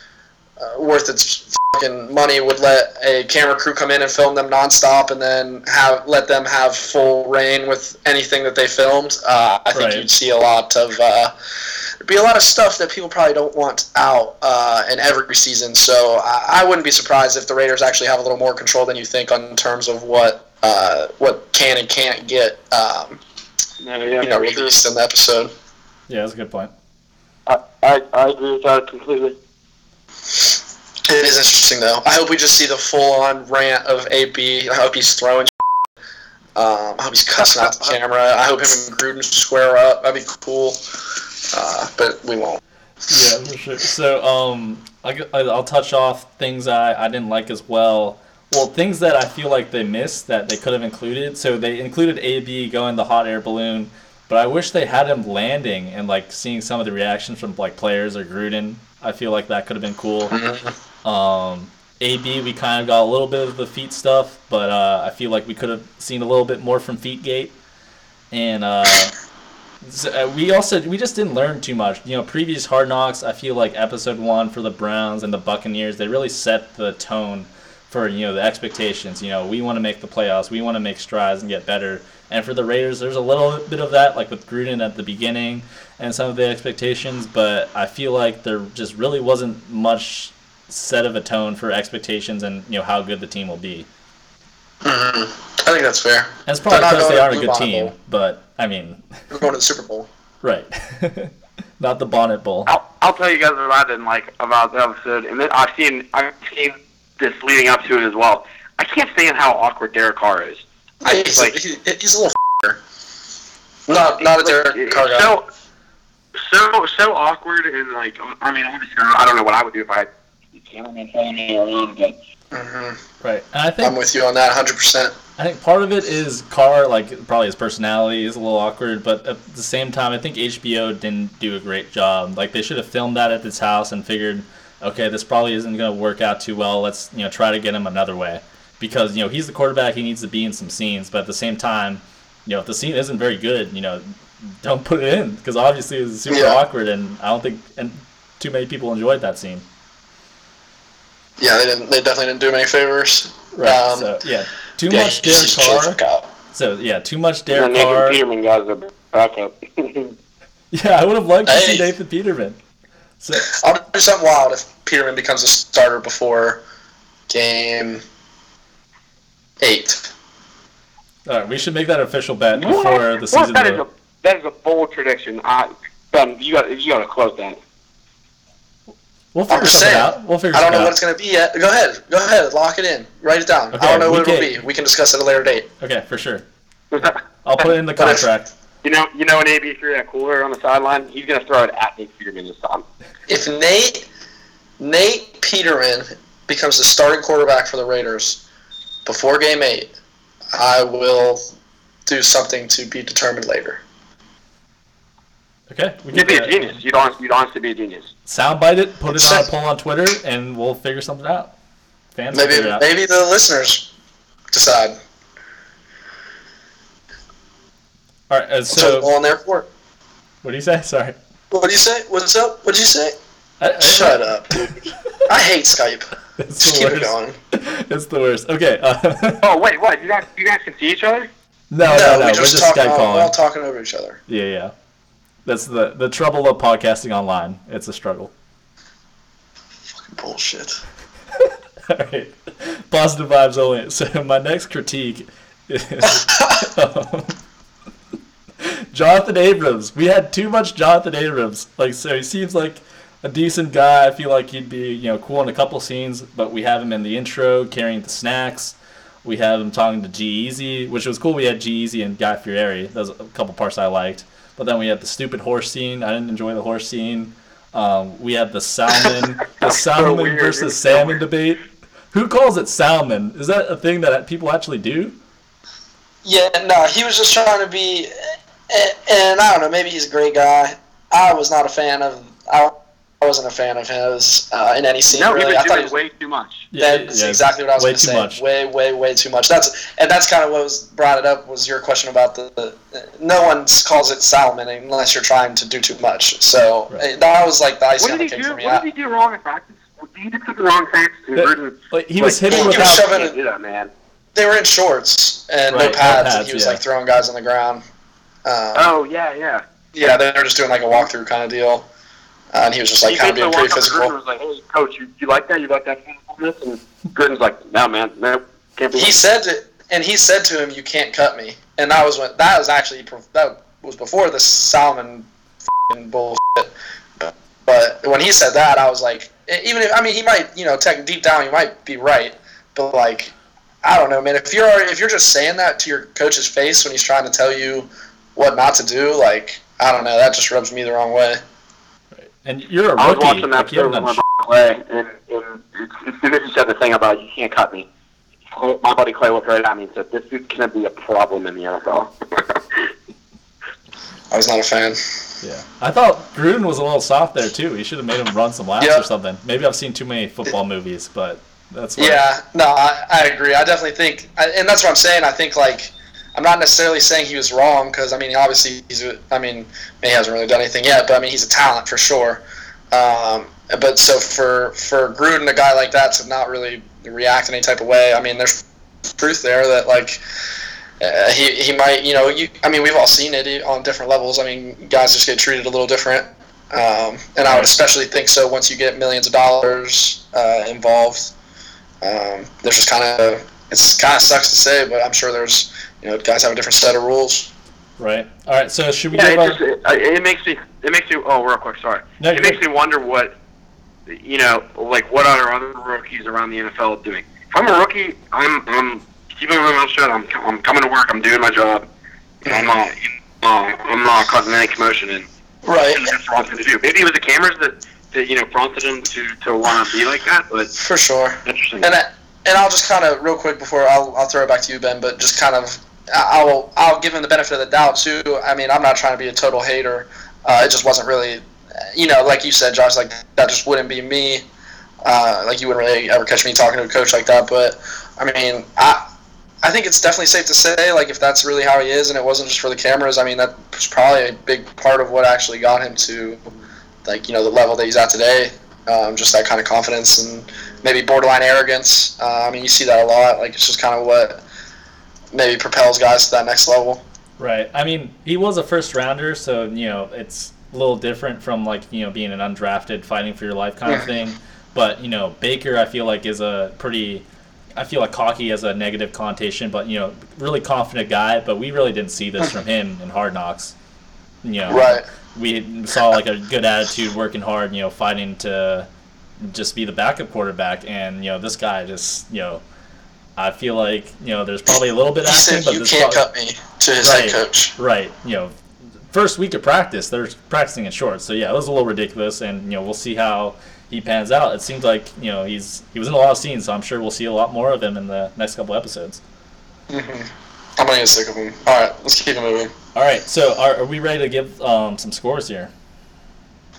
uh, worth its fucking money would let a camera crew come in and film them nonstop and then have let them have full reign with anything that they filmed. Uh, I think Right. you'd see a lot of uh, there'd be a lot of stuff that people probably don't want out uh, in every season. So I, I wouldn't be surprised if the Raiders actually have a little more control than you think on terms of what uh, what can and can't get um, Yeah, yeah, you know for sure. released in the episode. Yeah, that's a good point. I, I I agree with that completely. It is interesting though. I hope we just see the full-on rant of AB. I hope he's throwing. Um, I hope he's cussing out the camera. I hope him and Gruden square up. That'd be cool. Uh, but we won't. Yeah, for sure. So, um, I, I'll touch off things I, I didn't like as well. Well, things that I feel like they missed that they could have included. So they included AB going the hot air balloon, but I wish they had him landing and like seeing some of the reactions from like players or Gruden. I feel like that could have been cool. Um, AB, we kind of got a little bit of the feet stuff, but uh, I feel like we could have seen a little bit more from Feetgate. And uh, uh, we also we just didn't learn too much. You know, previous Hard Knocks, I feel like episode one for the Browns and the Buccaneers, they really set the tone for you know the expectations. You know, we want to make the playoffs, we want to make strides and get better. And for the Raiders, there's a little bit of that, like with Gruden at the beginning and some of the expectations. But I feel like there just really wasn't much set of a tone for expectations and you know how good the team will be. hmm I think that's fair. And it's probably because they are to a good Bonnet team, Bowl. but I mean, We're going to the Super Bowl. right, not the Bonnet Bowl. I'll, I'll tell you guys what I didn't like about the episode, and then I've seen I've seen this leading up to it as well. I can't stand how awkward Derek Carr is. I He's, like he, he's a little f***er. Not, not a Derek like, Carr guy. So, so, so awkward, and like, I mean, obviously, I don't know what I would do if I had cameraman following me around, but hmm Right, and I think I'm with you on that 100%. I think part of it is Carr, like probably his personality is a little awkward, but at the same time, I think HBO didn't do a great job. Like they should have filmed that at this house and figured, okay, this probably isn't going to work out too well. Let's you know try to get him another way, because you know he's the quarterback. He needs to be in some scenes, but at the same time, you know if the scene isn't very good, you know, don't put it in because obviously it's super Yeah. awkward, and I don't think and too many people enjoyed that scene. Yeah, they didn't. They definitely didn't do him any favors. Right. Um, so yeah, too yeah, much he Derek just chilled the Carr. So yeah, too much and Derek Nathan Carr. Peterman guys are backup. Yeah, I would have liked to see Nathan Peterman. So I'll do something wild if Peterman becomes a starter before game eight. all right, we should make that official bet What? before the What? season. That is a that is a bold prediction. I, Ben, you got you got to close that. We'll I'm figure just something saying. out. We'll figure I don't something know what it's going to be yet. Go ahead. Go ahead. Lock it in. Write it down. Okay, I don't know what it'll can- be. We can discuss at a later date. Okay, for sure. I'll put it in the contract. You know, you know, an AB threw that cooler on the sideline. He's gonna throw it at Nate Peterman this time. If Nate Nate Peterman becomes the starting quarterback for the Raiders before game eight, I will do something to be determined later. Okay, we You'd be can a genius. You'd honestly, you'd honestly be a genius. soundbite it, put it on a poll on Twitter, and we'll figure something out. Fans will Maybe figure it out. maybe the listeners decide. All right, uh, So so on there for. what do you say? Sorry. What do you say? What's up? What'd you say? I, I- Shut up, dude. I hate Skype. It's Just the keep it worst. going. It's the worst. Okay. Uh, Oh wait, what? You guys, you guys can see each other? no, No, no, no. we We're just just talking. Skype We're all talking over each other. Yeah, yeah. That's the the trouble of podcasting online. It's a struggle. Fucking bullshit. All right. Positive vibes only. So my next critique is um, Jonathan Abrams. We had too much Jonathan Abrams. Like, so he seems like a decent guy. I feel like he'd be, you know, cool in a couple scenes. But we have him in the intro carrying the snacks. We have him talking to G-Eazy, which was cool. We had G-Eazy and Guy Fieri. Those a couple parts I liked. But then we had the stupid horse scene. I didn't enjoy the horse scene. Um, we had the salmon, the salmon weird. versus so salmon debate. Who calls it salmon? Is that a thing that people actually do? Yeah, no, he was just trying to be, and, and I don't know, maybe he's a great guy. I was not a fan of. I, I wasn't a fan of his uh, in any scene. No, really. he I was thought doing he was, way too much. that's yeah, exactly what I was way going to say. much. Way, way, way too much. That's and that's kind of what was brought it up was your question about the. the no one calls it salmon unless you're trying to do too much. So Right. eh, that was like the What icing on the cake do? for me. What did he do wrong in practice? He did something wrong in practice. and That- Gruden- Like he was like, hitting he was without. shoving- can't do that, man. they were in shorts and Right, no no pads, and he was yeah. like throwing guys on the ground. Um, Oh yeah, yeah. Yeah, they were just doing like a walkthrough kind of deal, uh, and he was just like kind of being pretty Gruden physical. was like, "Hey, coach, you, you like that? You like that physicalness?" And Gruden's like, "No, man, no, can't be." He said to, and he said to him, "You can't cut me," and that was when that was actually that was before the Salmon bullshit. But when he said that, I was like, even if I mean he might, you know, tech deep down he might be right, but like, I don't know, man. If you're if you're just saying that to your coach's face when he's trying to tell you what not to do, like, I don't know, that just rubs me the wrong way. And you're a I was rookie. watching that Like, you with my buddy Clay, and, and as soon as he said the thing about you can't cut me, my buddy Clay looked right at me and said, "This dude's gonna be a problem in the NFL." I was not a fan. Yeah, I thought Gruden was a little soft there too. He should have made him run some laps Yeah. or something. Maybe I've seen too many football movies, but that's why. Yeah, no, I, I agree. I definitely think, I, and that's what I'm saying. I think like I'm not necessarily saying he was wrong because I mean obviously he's I mean he hasn't really done anything yet, but I mean he's a talent for sure. Um, but so for for Gruden, a guy like that to not really react in any type of way, I mean there's truth there that like. Uh, he, he might you know you I mean we've all seen it on different levels I mean guys just get treated a little different Um, and I would especially think so once you get millions of dollars uh, involved. Um, there's just kind of it's kind of sucks to say, but I'm sure there's you know guys have a different set of rules. Right. All right. So should we Yeah, give it our, just it, it makes me it makes me oh real quick sorry No, it makes good. me wonder what you know like what are other rookies around the NFL doing. If I'm a rookie, I'm I'm keeping my mouth shut. I'm I'm coming to work. I'm doing my job. I'm not uh, I'm not causing any commotion. And Right. and that's wrong thing to do. Maybe it was the cameras that that you know prompted him to to want to be like that. But For sure. interesting. And I, and I'll just kind of real quick before I'll, I'll throw it back to you, Ben. But just kind of I- I'll I'll give him the benefit of the doubt too. I mean, I'm not trying to be a total hater. Uh, it just wasn't really, you know, like you said, Josh. Like that just wouldn't be me. Uh, like you wouldn't really ever catch me talking to a coach like that. But I mean, I. I think it's definitely safe to say, like, if that's really how he is, and it wasn't just for the cameras. I mean, that was probably a big part of what actually got him to, like, you know, the level that he's at today. Um, just that kind of confidence and maybe borderline arrogance. Uh, I mean, you see that a lot. Like it's just kind of what maybe propels guys to that next level. Right. I mean, he was a first rounder, so you know it's a little different from like you know being an undrafted, fighting for your life kind of thing. But you know, Baker, I feel like is a pretty. I feel like cocky has a negative connotation, but you know, really confident guy. But we really didn't see this hmm. from him in Hard Knocks. You know, Right. we saw like a good attitude, working hard, you know, fighting to just be the backup quarterback. And you know, this guy just, you know, I feel like you know, there's probably a little bit He acting, said, but "You can't probably- cut me" to his Right. head coach. Right. You know, first week of practice, they're practicing in shorts. So yeah, it was a little ridiculous, and you know, we'll see how he pans out. It seems like you know he's he was in a lot of scenes, so I'm sure we'll see a lot more of him in the next couple episodes. Mm-hmm. I'm gonna get sick of him. All right, let's keep it moving. All right. So are, are we ready to give um, some scores here?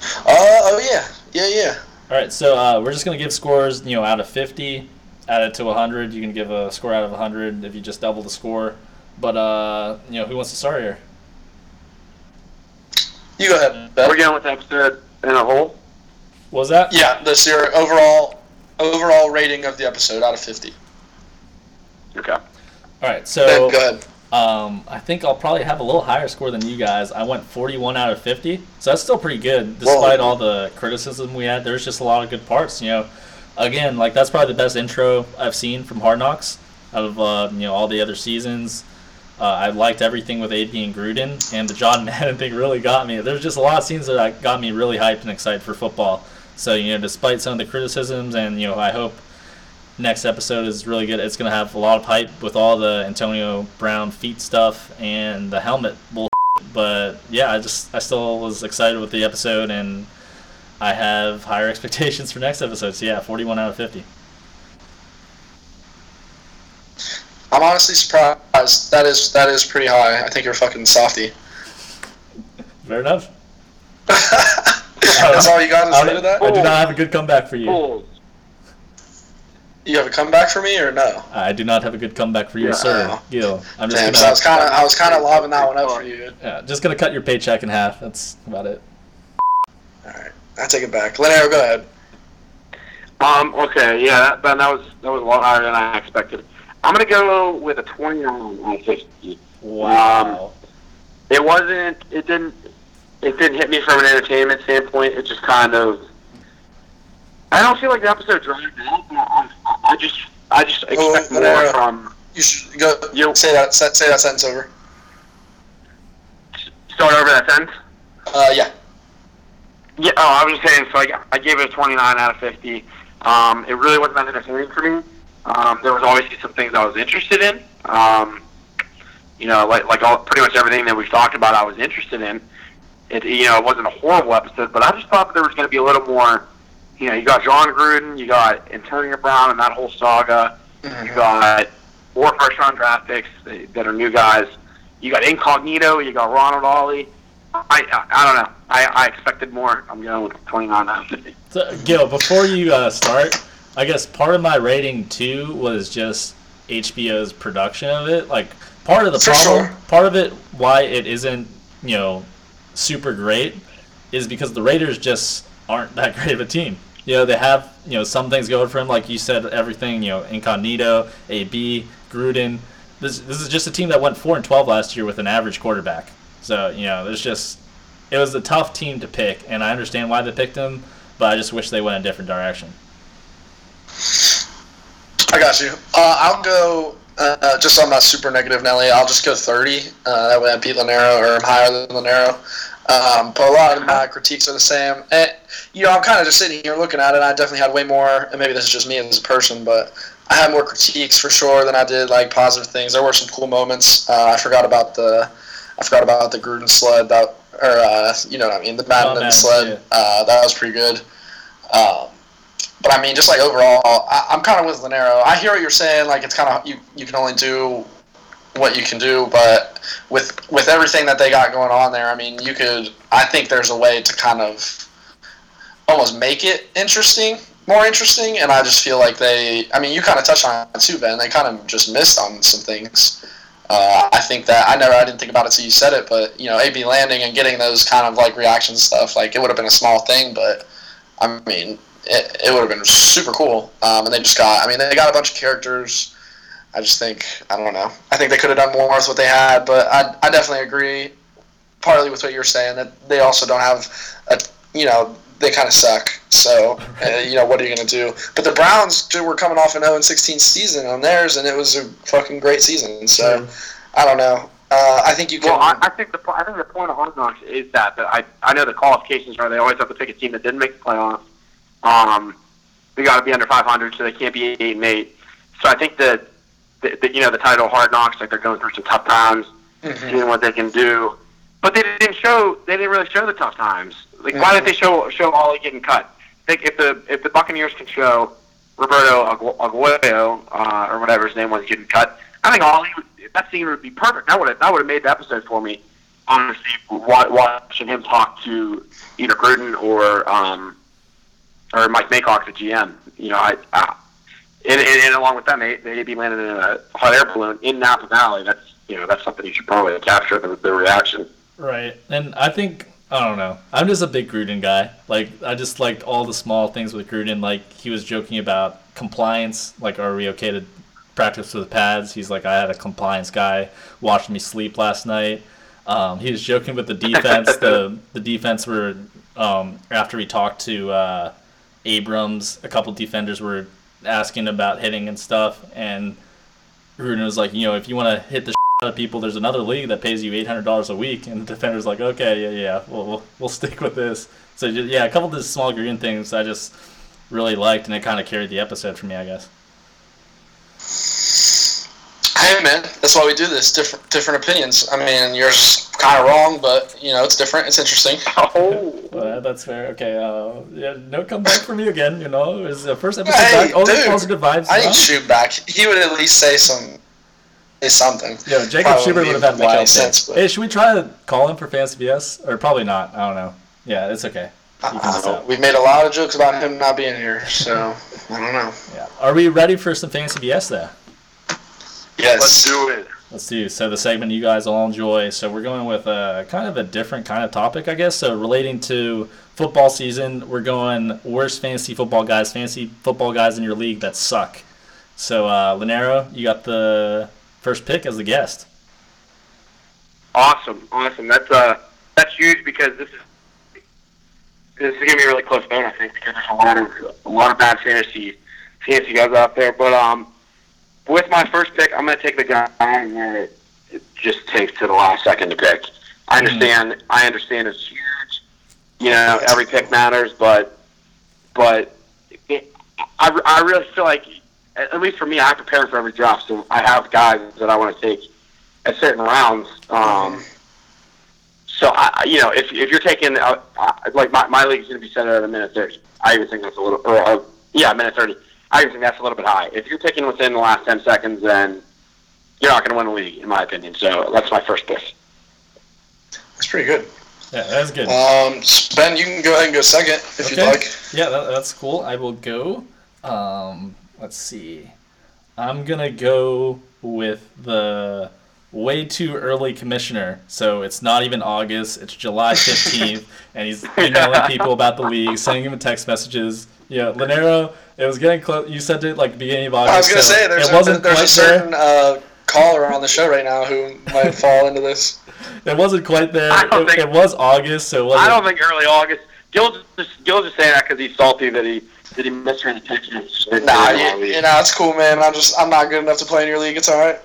Uh, oh yeah, yeah, yeah. All right. So uh, we're just gonna give scores. You know, out of 50, add it to 100. You can give a score out of 100 if you just double the score. But uh, you know, who wants to start here? You go ahead, We're going with the episode in a whole. Was that? Yeah, this your overall overall rating of the episode out of 50. Okay. All right. Ben, So go ahead. Um, I think I'll probably have a little higher score than you guys. I went 41 out of 50, so that's still pretty good despite Whoa. all the criticism we had. There's just a lot of good parts. You know, again, like that's probably the best intro I've seen from Hard Knocks out of uh, you know all the other seasons. Uh, I liked everything with AB and Gruden, and the John Madden thing really got me. There's just a lot of scenes that got me really hyped and excited for football. So you know, despite some of the criticisms, and you know, I hope next episode is really good. It's gonna have a lot of hype with all the Antonio Brown feet stuff and the helmet bull. But yeah, I just I still was excited with the episode, and I have higher expectations for next episode. So yeah, 41 out of 50. I'm honestly surprised. That is that is pretty high. I think you're fucking softy. Fair enough. That's all you got to say to that? I do not have a good comeback for you. You have a comeback for me or no? I do not have a good comeback for you, Yeah. sir. Gil, I'm just Damn, gonna so I was kind of I was kind of lobbing that one up for you. yeah, just gonna cut your paycheck in half. That's about it. All right, I take it back. Linneo, go ahead. Um. Okay. Yeah. That, Ben, that was that was a lot higher than I expected. I'm gonna go with a 29 out of 50. Wow. It wasn't. It didn't. It didn't hit me from an entertainment standpoint. It just kind of. I don't feel like the episode dragged out. but I, I just. I just Oh, expect no, no, more no. from. You should go. You- say that. Say, say that sentence over. Start over that sentence. Uh, yeah. Yeah, oh, I was just saying. So I, I gave it a 29 out of 50. Um, it really wasn't that entertaining for me. Um, there was obviously some things I was interested in. Um, you know, like like all, pretty much everything that we've talked about, I was interested in. It you know, it wasn't a horrible episode, but I just thought that there was going to be a little more. You know, you got Jon Gruden, you got Antonio Brown, and that whole saga. You got four first round draft picks that that are new guys. You got Incognito. You got Ronald Ollie. I, I, I don't know. I, I expected more. I'm going with 29 out of 50. So, Gil, before you uh, start, I guess part of my rating too was just HBO's production of it. Like part of the For problem, sure. part of it why it isn't you know super great is because the Raiders just aren't that great of a team. You know they have you know some things going for them, like you said, everything you know incognito, AB, Gruden. This this is just a team that went four and twelve last year with an average quarterback. So you know there's just it was a tough team to pick, and I understand why they picked him, but I just wish they went a different direction. I got you. Uh, I'll go. Uh, uh, just I'm not super negative, Nelly. I'll just go 30. Uh, that way I beat Lanero or I'm higher than Lanero. Um, but a lot of my critiques are the same. And, you know, I'm kind of just sitting here looking at it. I definitely had way more, and maybe this is just me as a person, but I had more critiques for sure than I did like positive things. There were some cool moments. Uh, I forgot about the, I forgot about the Gruden sled. That or uh, you know what I mean, the Madden Oh, Madden, sled. yeah. Uh, that was pretty good. Um, but I mean, just like overall, I, I'm kind of with Lanero. I hear what you're saying. Like it's kind of you, you can only do what you can do, but with with everything that they got going on there, I mean, you could. I think there's a way to kind of almost make it interesting, more interesting. And I just feel like they. I mean, you kind of touched on it too, Ben. They kind of just missed on some things. Uh, I think that I never, I didn't think about it till you said it, but you know, AB landing and getting those kind of like reaction stuff, like it would have been a small thing, but I mean, it, it would have been super cool. Um, and they just got, I mean, they got a bunch of characters. I just think, I don't know. I think they could have done more with what they had, but I, I definitely agree, partly with what you're saying, that they also don't have, a, you know, they kind of suck. So, uh, you know, what are you going to do? But the Browns too, were coming off an 0 16 season on theirs, and it was a fucking great season. So, I don't know. Uh, I think you can. Well, I, I think the I think the point of Hard Knocks is that, that I I know the qualifications are they always have to pick a team that didn't make the playoffs. Um, they got to be under 500, so they can't be eight and eight. So I think that, that, that you know the title Hard Knocks, like they're going through some tough times, Mhm. seeing what they can do. But they didn't show. They didn't really show the tough times. Like, why did they show show Ollie getting cut? I think if the if the Buccaneers can show Roberto Aguayo uh, or whatever his name was getting cut, I think Ollie would, that scene would be perfect. That would have that would have made the episode for me. Honestly, watching him talk to either Gruden or um, or Mike Mayock, the GM. You know, I. I and, and, and along with them, they they be landing in a hot air balloon in Napa Valley. That's you know that's something you should probably capture the, the reaction. Right. And I think I don't know. I'm just a big Gruden guy. Like I just liked all the small things with Gruden. Like he was joking about compliance. Like, are we okay to practice with pads? He's like, I had a compliance guy watching me sleep last night. Um, he was joking with the defense. the the defense were um, after he talked to uh, Abrams. A couple defenders were asking about hitting and stuff, and Gruden was like, you know, if you want to hit the of people, there's another league that pays you eight hundred dollars a week, and the defender's like, okay, yeah, yeah, we'll we'll, we'll stick with this. So ju- yeah, a couple of the small green things I just really liked, and it kind of carried the episode for me, I guess. Hey man, that's why we do this. Different different opinions. I mean, yours kind of wrong, but you know, it's different. It's interesting. Oh, Well, that's fair. Okay, uh, yeah, no comeback for me again. You know, it was the first episode Hey, back. Only dude, positive vibes. I huh? need shoot back. He would at least say some, say something. Yeah, Jacob Probably Schubert would have had make wild sense, sense. but- Hey, should we try to call him for Fancy BS? Or probably not. I don't know. Yeah, it's okay. You can I don't know. We've made a lot of jokes about him not being here, so I don't know. Yeah. Are we ready for some Fancy BS there? Yes. let's do it. Let's do so the segment you guys all enjoy. So we're going with a kind of a different kind of topic, I guess. So relating to football season, we're going worst fantasy football guys, fantasy football guys in your league that suck. So uh, Linero, you got the first pick as the guest. Awesome, awesome. That's uh, that's huge because this is this is gonna be a really close vote, I think, because there's a lot of a lot of bad fantasy fantasy guys out there. But um, with my first pick, I'm gonna take the guy that it just takes to the last second to pick. I understand. I understand it's huge. You know, every pick matters, but but it, I, I really feel like at at least for me, I prepare for every draft, so I have guys that I want to take at certain rounds. Um, so I, I- you know, if, if you're taking uh, like my, my league is going to be set at a minute thirty, I even think that's a little, or uh, yeah, a minute thirty. I even think that's a little bit high. If you're picking within the last ten seconds, then you're not going to win the league, in my opinion. So that's my first pick. That's pretty good. Yeah, that's good. Um, Ben, you can go ahead and go second if you'd like. Yeah, that, that's cool. I will go. Um, let's see. I'm gonna go with the way too early commissioner. So it's not even August. It's July 15th, and he's emailing people about the league, sending them text messages. Yeah, Linero. It was getting close. You said it like beginning of August. I was gonna so say there's it a, wasn't there's a quite there. certain uh, caller on the show right now who might fall into this. It wasn't quite there. I don't It, think- it was August, so it wasn't. I don't think early August. Gil's just Gil's just saying that because he's salty that he that he miss her attention. Nah, you, you know it's cool, man. I'm just I'm not good enough to play in your league. It's all right.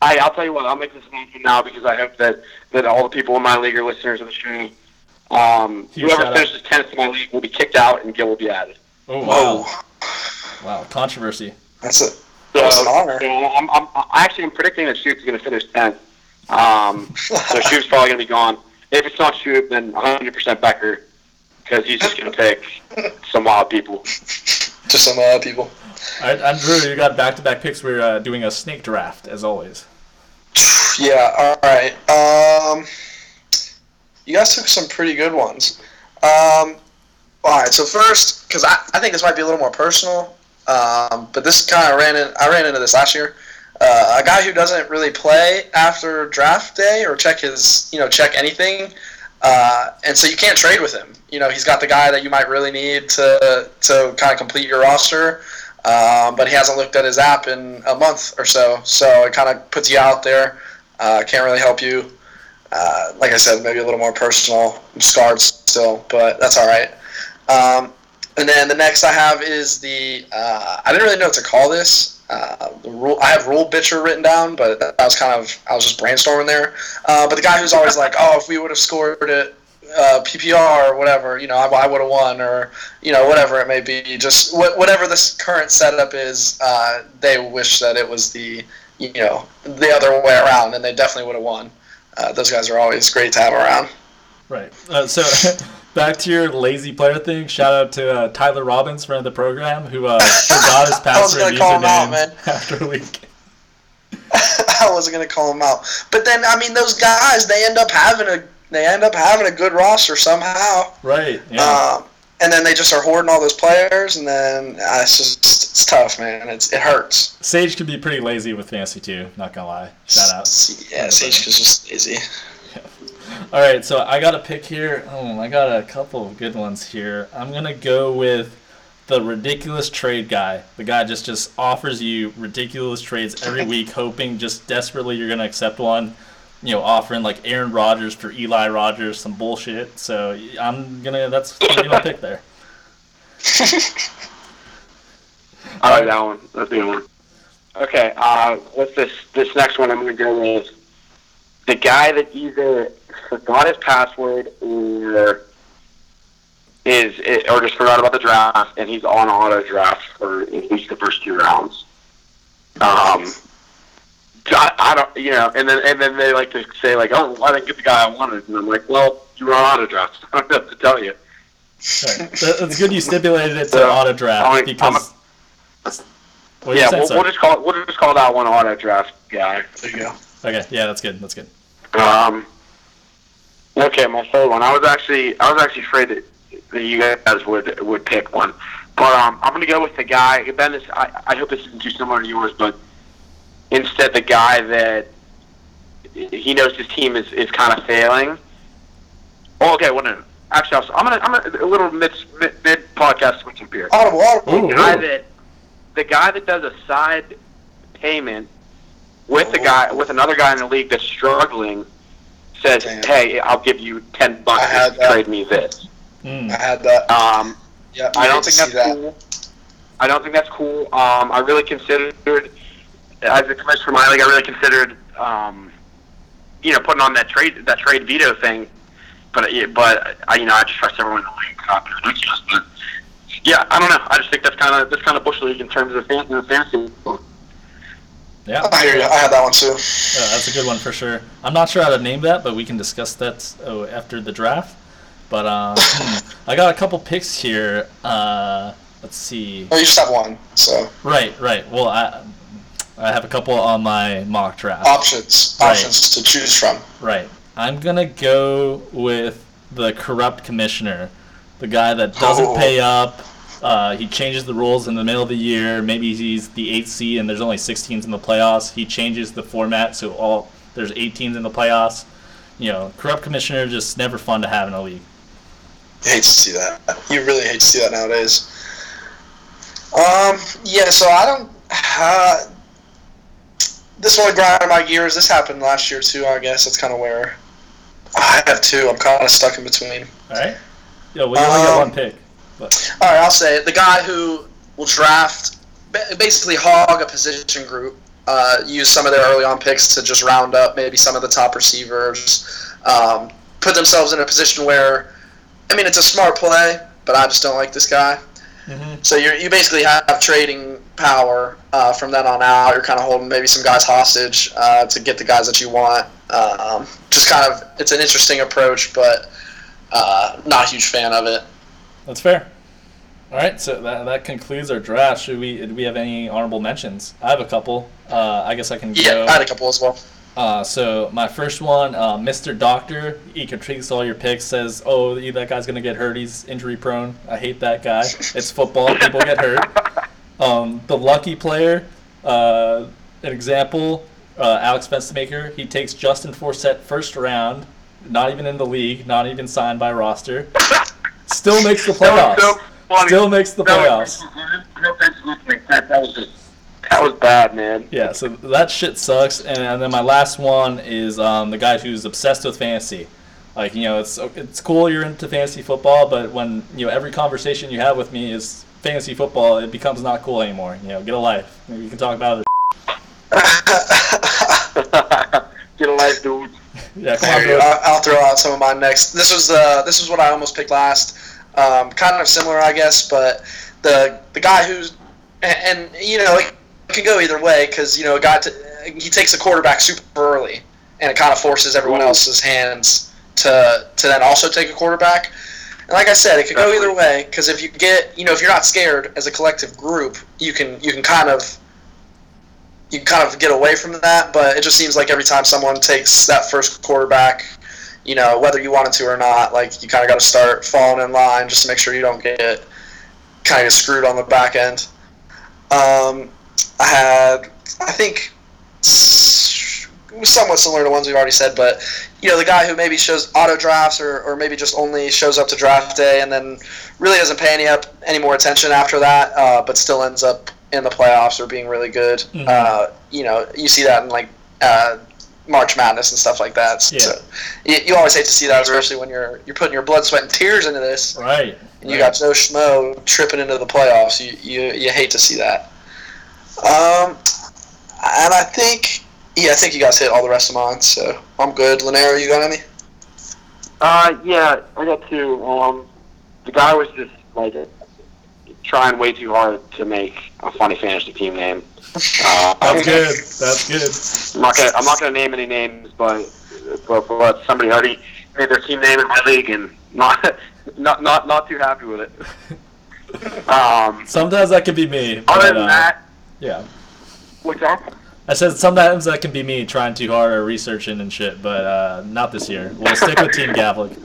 I, I'll tell you what. I'll make this announcement now because I hope that, that all the people in my league are listeners of the show. Um, Huge whoever finishes tenth in my league will be kicked out, and Gil will be added. Oh Whoa, wow! Wow, controversy. that's it. So, That's an honor. so I'm, I'm, I actually am predicting that Shoop's going to finish tenth. Um, so Shoop's probably going to be gone. If it's not Shoop, then 100% Becker because he's just going to pick some wild people. Just some uh, people. All right, Andrew, you got back-to-back picks. We're uh, doing a snake draft as always. Yeah. All right. Um, you guys took some pretty good ones. Um, all right. So first, because I, I think this might be a little more personal, um, but this kind of ran in. I ran into this last year. Uh, a guy who doesn't really play after draft day or check his, you know, check anything, uh, and so you can't trade with him. You know, he's got the guy that you might really need to to kind of complete your roster. Um, but he hasn't looked at his app in a month or so, so it kind of puts you out there. Uh, can't really help you. Uh, like I said, maybe a little more personal. I'm scarred still, but that's all right. Um, and then the next I have is the uh, I didn't really know what to call this. Uh, the I have rule bitcher written down, but that was kind of I was just brainstorming there. Uh, but the guy who's always like, oh, if we would have scored it uh, PPR or whatever, you know, I, I would have won, or you know, whatever it may be. Just wh- whatever this current setup is, uh, they wish that it was the you know the other way around, and they definitely would have won. Uh, those guys are always great to have around. Right. Uh, so back to your lazy player thing. Shout out to uh, Tyler Robbins, friend of the program, who uh, forgot his password and call him out, username after a week. I wasn't gonna call them out, but then I mean, those guys they end up having a they end up having a good roster somehow. Right. Yeah. Um, and then they just are hoarding all those players, and then uh, it's just it's tough, man. It's it hurts. Sage can be pretty lazy with fantasy too. Not gonna lie. Shout out. Yeah, Sage is just lazy. All right, so I got a pick here. Oh, I got a couple of good ones here. I'm gonna go with the ridiculous trade guy. The guy just just offers you ridiculous trades every week, hoping just desperately you're gonna accept one. You know, offering like Aaron Rodgers for Eli Rogers, some bullshit. So I'm gonna that's gonna be my pick there. I like that one. That's a good one. Okay, uh, what's this? This next one I'm going to go with the guy that either forgot his password or is or just forgot about the draft, and he's on auto draft for at least the first two rounds. Um, I, I don't, you know, and then and then they like to say like, oh, well, I didn't get the guy I wanted, and I'm like, well, you were on auto draft. I don't know what to tell you. Right. That- That's good you stipulated it to So, auto draft I'm- because. What did you yeah, we'll, we'll just call we'll just call that one auto draft guy. There you go. Okay, yeah, that's good. That's good. Um, okay, my third one. I was actually I was actually afraid that, that you guys would would pick one, but um, I'm gonna go with the guy. Ben, this, I I hope this isn't too similar to yours, but instead the guy that he knows his team is, is kind of failing. Oh, okay, well, no, actually, I'll, I'm gonna I'm gonna, a little mid mid, mid podcast switch up here. Audible, audible. Ooh, The guy ooh. that the guy that does a side payment with the guy with another guy in the league that's struggling says, Damn. "Hey, I'll give you ten bucks I had to that. trade me this." Mm. I had that. Um, Yeah, I hate don't think see that's cool. I don't think that's cool. Um, I really considered, as a commissioner for my league, I really considered, um, you know, putting on that trade that trade veto thing. But uh, but I, you know, I just trust everyone in the league. Not ridiculous, but yeah, I don't know. I just think that's kind of that's kind of bush league in terms of fan- fantasy. Yeah. I hear you. I had that one too. Uh, that's a good one for sure. I'm not sure how to name that, but we can discuss that oh, after the draft. But uh, hmm, I got a couple picks here. Uh, let's see. Oh, you just have one. So Right, right. Well, I I have a couple on my mock draft. options, Right. options to choose from. Right. I'm gonna go with the corrupt commissioner, the guy that doesn't Oh. pay up. Uh, he changes the rules in the middle of the year. Maybe he's the eighth seed and there's only six teams in the playoffs. He changes the format so all there's eight teams in the playoffs. You know, corrupt commissioner just never fun to have in a league. You hate to see that. You really hate to see that nowadays. Um, yeah, so I don't. Uh, this one grinding my gears. This happened last year too. I guess that's kind of where I have two. I'm kind of stuck in between. All right. Yeah, you only got Um, one pick. But All right, I'll say it. The guy who will draft, basically hog a position group, uh, use some of their early on picks to just round up maybe some of the top receivers, um, put themselves in a position where, I mean, it's a smart play, but I just don't like this guy. Mhm. So you you basically have trading power uh, from then on out. You're kind of holding maybe some guys hostage uh, to get the guys that you want. Um, just kind of, it's an interesting approach, but uh, not a huge fan of it. That's fair. All right, so that, that concludes our draft. Should we do we have any honorable mentions? I have a couple. Uh, I guess I can Yeah, go. I had a couple as well. Uh, so my first one, uh, Mr. Doctor, he critiques all your picks. Says, "Oh, that guy's gonna get hurt. He's injury prone. I hate that guy. It's football. People get hurt." Um, the lucky player, uh, an example, uh, Alex Fenstermaker. He takes Justin Forsett first round, not even in the league, not even signed by roster. Still makes the That was playoffs. so funny. Still makes the playoffs. was- no offense to listening, That that was that was bad, man. Yeah, so that shit sucks. And, and then my last one is um, the guy who's obsessed with fantasy. Like you know, it's it's cool you're into fantasy football, but when you know every conversation you have with me is fantasy football, it becomes not cool anymore. You know, get a life. Maybe we can talk about it. Get a life, dude. Yeah, come on, There you bro. go. I'll throw out some of mine next. This was uh, this was what I almost picked last. Um, kind of similar, I guess, but the the guy who's and, and you know it can go either way because you know a guy t- he takes a quarterback super early and it kind of forces everyone Ooh. else's hands to to then also take a quarterback. And like I said, it could go either way because if you get you know if you're not scared as a collective group, you can you can kind of you kind of get away from that, but it just seems like every time someone takes that first quarterback, you know, whether you wanted to or not, like you kind of got to start falling in line just to make sure you don't get kind of screwed on the back end. Um, I had, I think, somewhat similar to ones we've already said, but you know, the guy who maybe shows auto drafts or, or maybe just only shows up to draft day and then really doesn't pay any up any more attention after that, uh, but still ends up in the playoffs or being really good. Mhm. Uh, you know, you see that in like uh, March Madness and stuff like that. So Yeah. you, you always hate to see that, especially when you're you're putting your blood, sweat, and tears into this, Right. and you right. got Joe Schmo tripping into the playoffs. You you, you hate to see that. Um, and I think yeah, I think you guys hit all the rest of mine, so I'm good. Linaire, you got any? Uh, yeah, I got two. Um, the guy was just like trying way too hard to make a funny fantasy team name. Uh, That's good. That's good. I'm not gonna I'm not gonna name any names, but but, but somebody already made their team name in my league and not not not not too happy with it. Um, Sometimes that can be me. other than uh, that, yeah. what's that? I said sometimes that can be me trying too hard or researching and shit, but uh, not this year. We'll stick with Team Gavlik.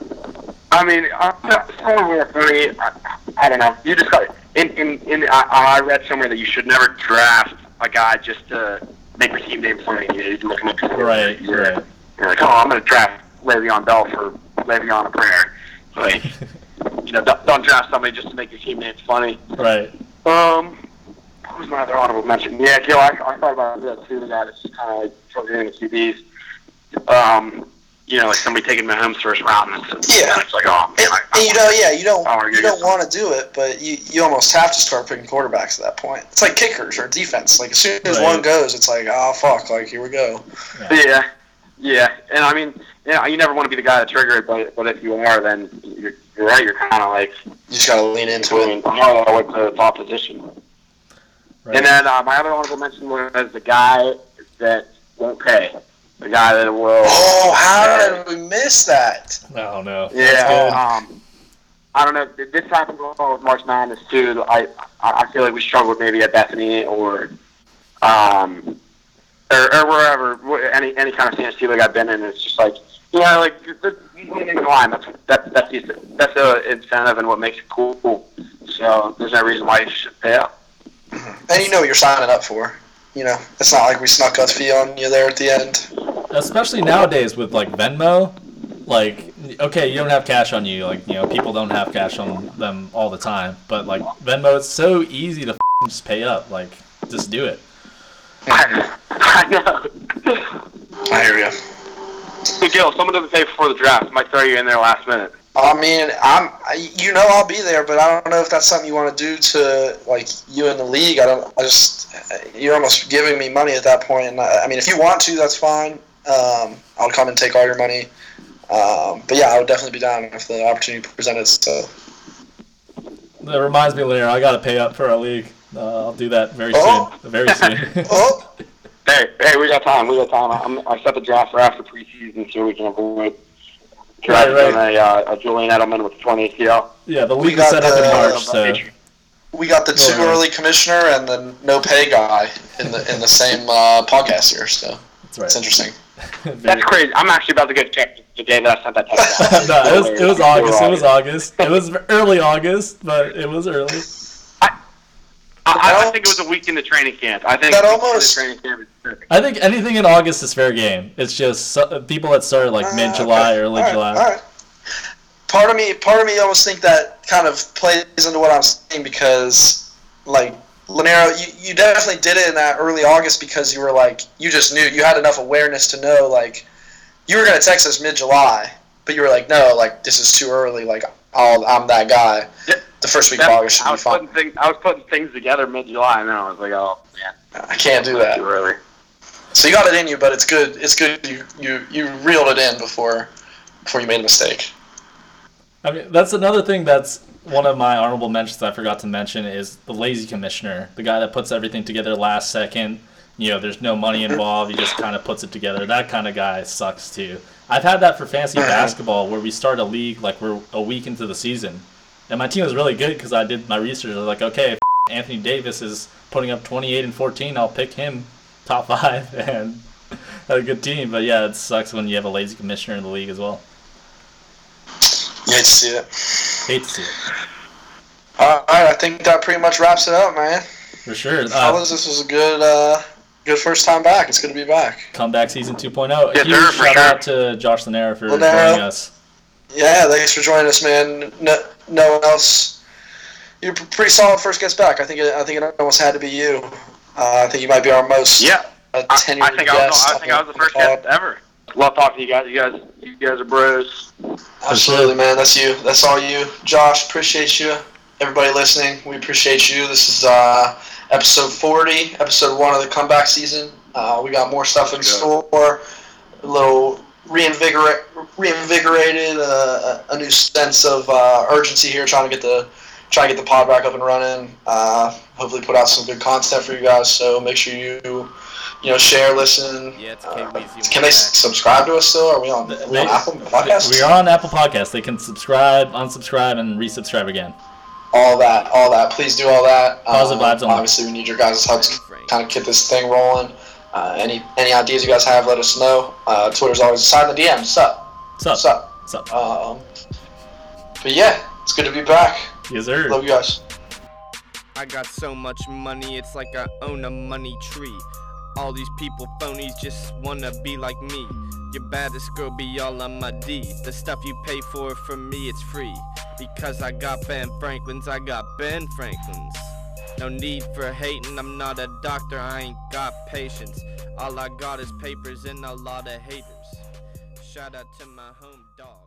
I mean, uh, somewhere for me, I, I don't know. You just got in in in. I, I read somewhere that you should never draft a guy just to make your team name funny. You look him up. Right, You're, right. you're like, oh, I'm going to draft Le'Veon Bell for Le'Veon a prayer. Like, you know, don't, don't draft somebody just to make your team name funny. right. Um, what was my other honorable mention? Yeah, Gil, I, I thought about that too. The guy that's kind of like struggling in the QBs. Um, you know, like somebody taking Mahomes first round, and it's, Yeah. it's like, oh man, And, I, I and you know, yeah, you don't you don't want to do it, but you, you almost have to start picking quarterbacks at that point. It's like kickers or defense. Like as soon as Right. one goes, it's like, oh fuck, like here we go. Yeah, yeah, and I mean, yeah, you never want to be the guy to trigger it, but but if you are, then you're, you're right. You're kind of like You just gotta lean into it. doing oh, with the opposition. right. And then uh, my other honorable mention was the guy that won't pay, the guy that will. Oh, how did we miss that? I don't know. Yeah, um, I don't know. This happened with March Madness too. I I I feel like we struggled maybe at Bethany or um or, or wherever any any kind of fantasy league I've been in. It's just like you know, like the, the, the line. That's that's that's the that's the incentive and what makes it cool. So there's no reason why you should pay up. And you know what you're signing up for. You know, it's not like we snuck a fee on you there at the end. Good. Especially nowadays with like Venmo, like okay, you don't have cash on you. Like you know, people don't have cash on them all the time. But like Venmo, it's so easy to f- just pay up. Like just do it. I, I know. I hear you. So Gil, someone doesn't pay before the draft, might throw you in there last minute. I mean, I'm, I, you know, I'll be there, but I don't know if that's something you want to do to like you in the league. I don't. I just, you're almost giving me money at that point. And I, I mean, if you want to, that's fine. Um, I'll come and take all your money. Um, but yeah, I would definitely be down if the opportunity presented itself. That reminds me, Lanier, I gotta pay up for our league. Uh, I'll do that very Oh. soon. Very soon. Oh, Hey, hey, we got time. We got time. I'm, I set the draft for after preseason so we can avoid drafting right. a, uh, a Julian Edelman with a 20 ACL. yeah, the We league is got set up in the- March, so we got the too Go ahead. early commissioner and the no pay guy in the in the same uh, podcast here. So that's it's interesting. That's crazy. I'm actually about to go check the day that I sent that text. no, it was, it was August. It was August. It was early August, but it was early. I, I don't think it was a week in the training camp. I think That a week almost- training camp is perfect. I think anything in August is fair game. It's just so, people that started like Uh, mid July, okay. early All right, July. all right. Part of me, part of me, almost think that kind of plays into what I'm saying because, like, Lanero, you, you definitely did it in that early August because you were like, you just knew you had enough awareness to know, like, you were gonna text us mid July, but you were like, no, like, this is too early. Like, I'll, I'm that guy. The first week That- of August should I be was fine. putting things. I was putting things together mid July, and then I was like, oh man, I can't do too that. early. So you got it in you, but it's good. It's good you you you reeled it in before before you made a mistake. I mean, that's another thing that's one of my honorable mentions I forgot to mention is the lazy commissioner, the guy that puts everything together last second. You know, there's no money involved. He just kind of puts it together. That kind of guy sucks too. I've had that for fantasy basketball where we start a league like we're a week into the season, and my team was really good because I did my research. I was like, okay, if Anthony Davis is putting up 28 and 14, I'll pick him top five and had a good team. But yeah, it sucks when you have a lazy commissioner in the league as well. You hate to see it. Hate to see it. All right, I think that pretty much wraps it up, man. For sure. Uh, Fellas, this was a good, uh, good first time back. It's good to be back. comeback season 2.0. Yes, Huge sir, for shout sure. out to Josh Lanera for Lanera. joining us. Yeah, thanks for joining us, man. No, no one else. You're pretty solid first guest back. I think it, I think it almost had to be you. Uh, I think you might be our most Yeah, uh, I, tenured I think I was. I think I was the first guest ever. Love talking to you guys. You guys, you guys are bros. Absolutely, man. That's you. That's all you. Josh, appreciate you. Everybody listening, we appreciate you. This is uh, episode 40, episode one of the comeback season. Uh, we got more stuff in Let's store. A little reinvigorate, reinvigorated, uh, a new sense of uh, urgency here, trying to get the try to get the pod back up and running. Uh, hopefully, put out some good content for you guys. So make sure you you know share, listen. Yeah, it's Uh, K-Weezy. can they s- subscribe to us still? Are we on, are we on They- Apple Podcasts? We are on Apple Podcasts. They can subscribe, unsubscribe, and resubscribe again. all that, all that. Please do all that. Positive Um, vibes only. Obviously, we need your guys' help to kind of get this thing rolling. Uh, any any ideas you guys have, let us know. Uh, Twitter's always sign the DMs. Sup, What's up? sup. Um, but yeah, it's good to be back. Yes, sir. Love you guys. I got so much money, it's like I own a money tree. All these people phonies just wanna be like me. Your baddest girl be all on my D. The stuff you pay for, for me, it's free. Because I got Ben Franklin's, I got Ben Franklin's. No need for hating, I'm not a doctor, I ain't got patience. All I got is papers and a lot of haters. Shout out to my home dog.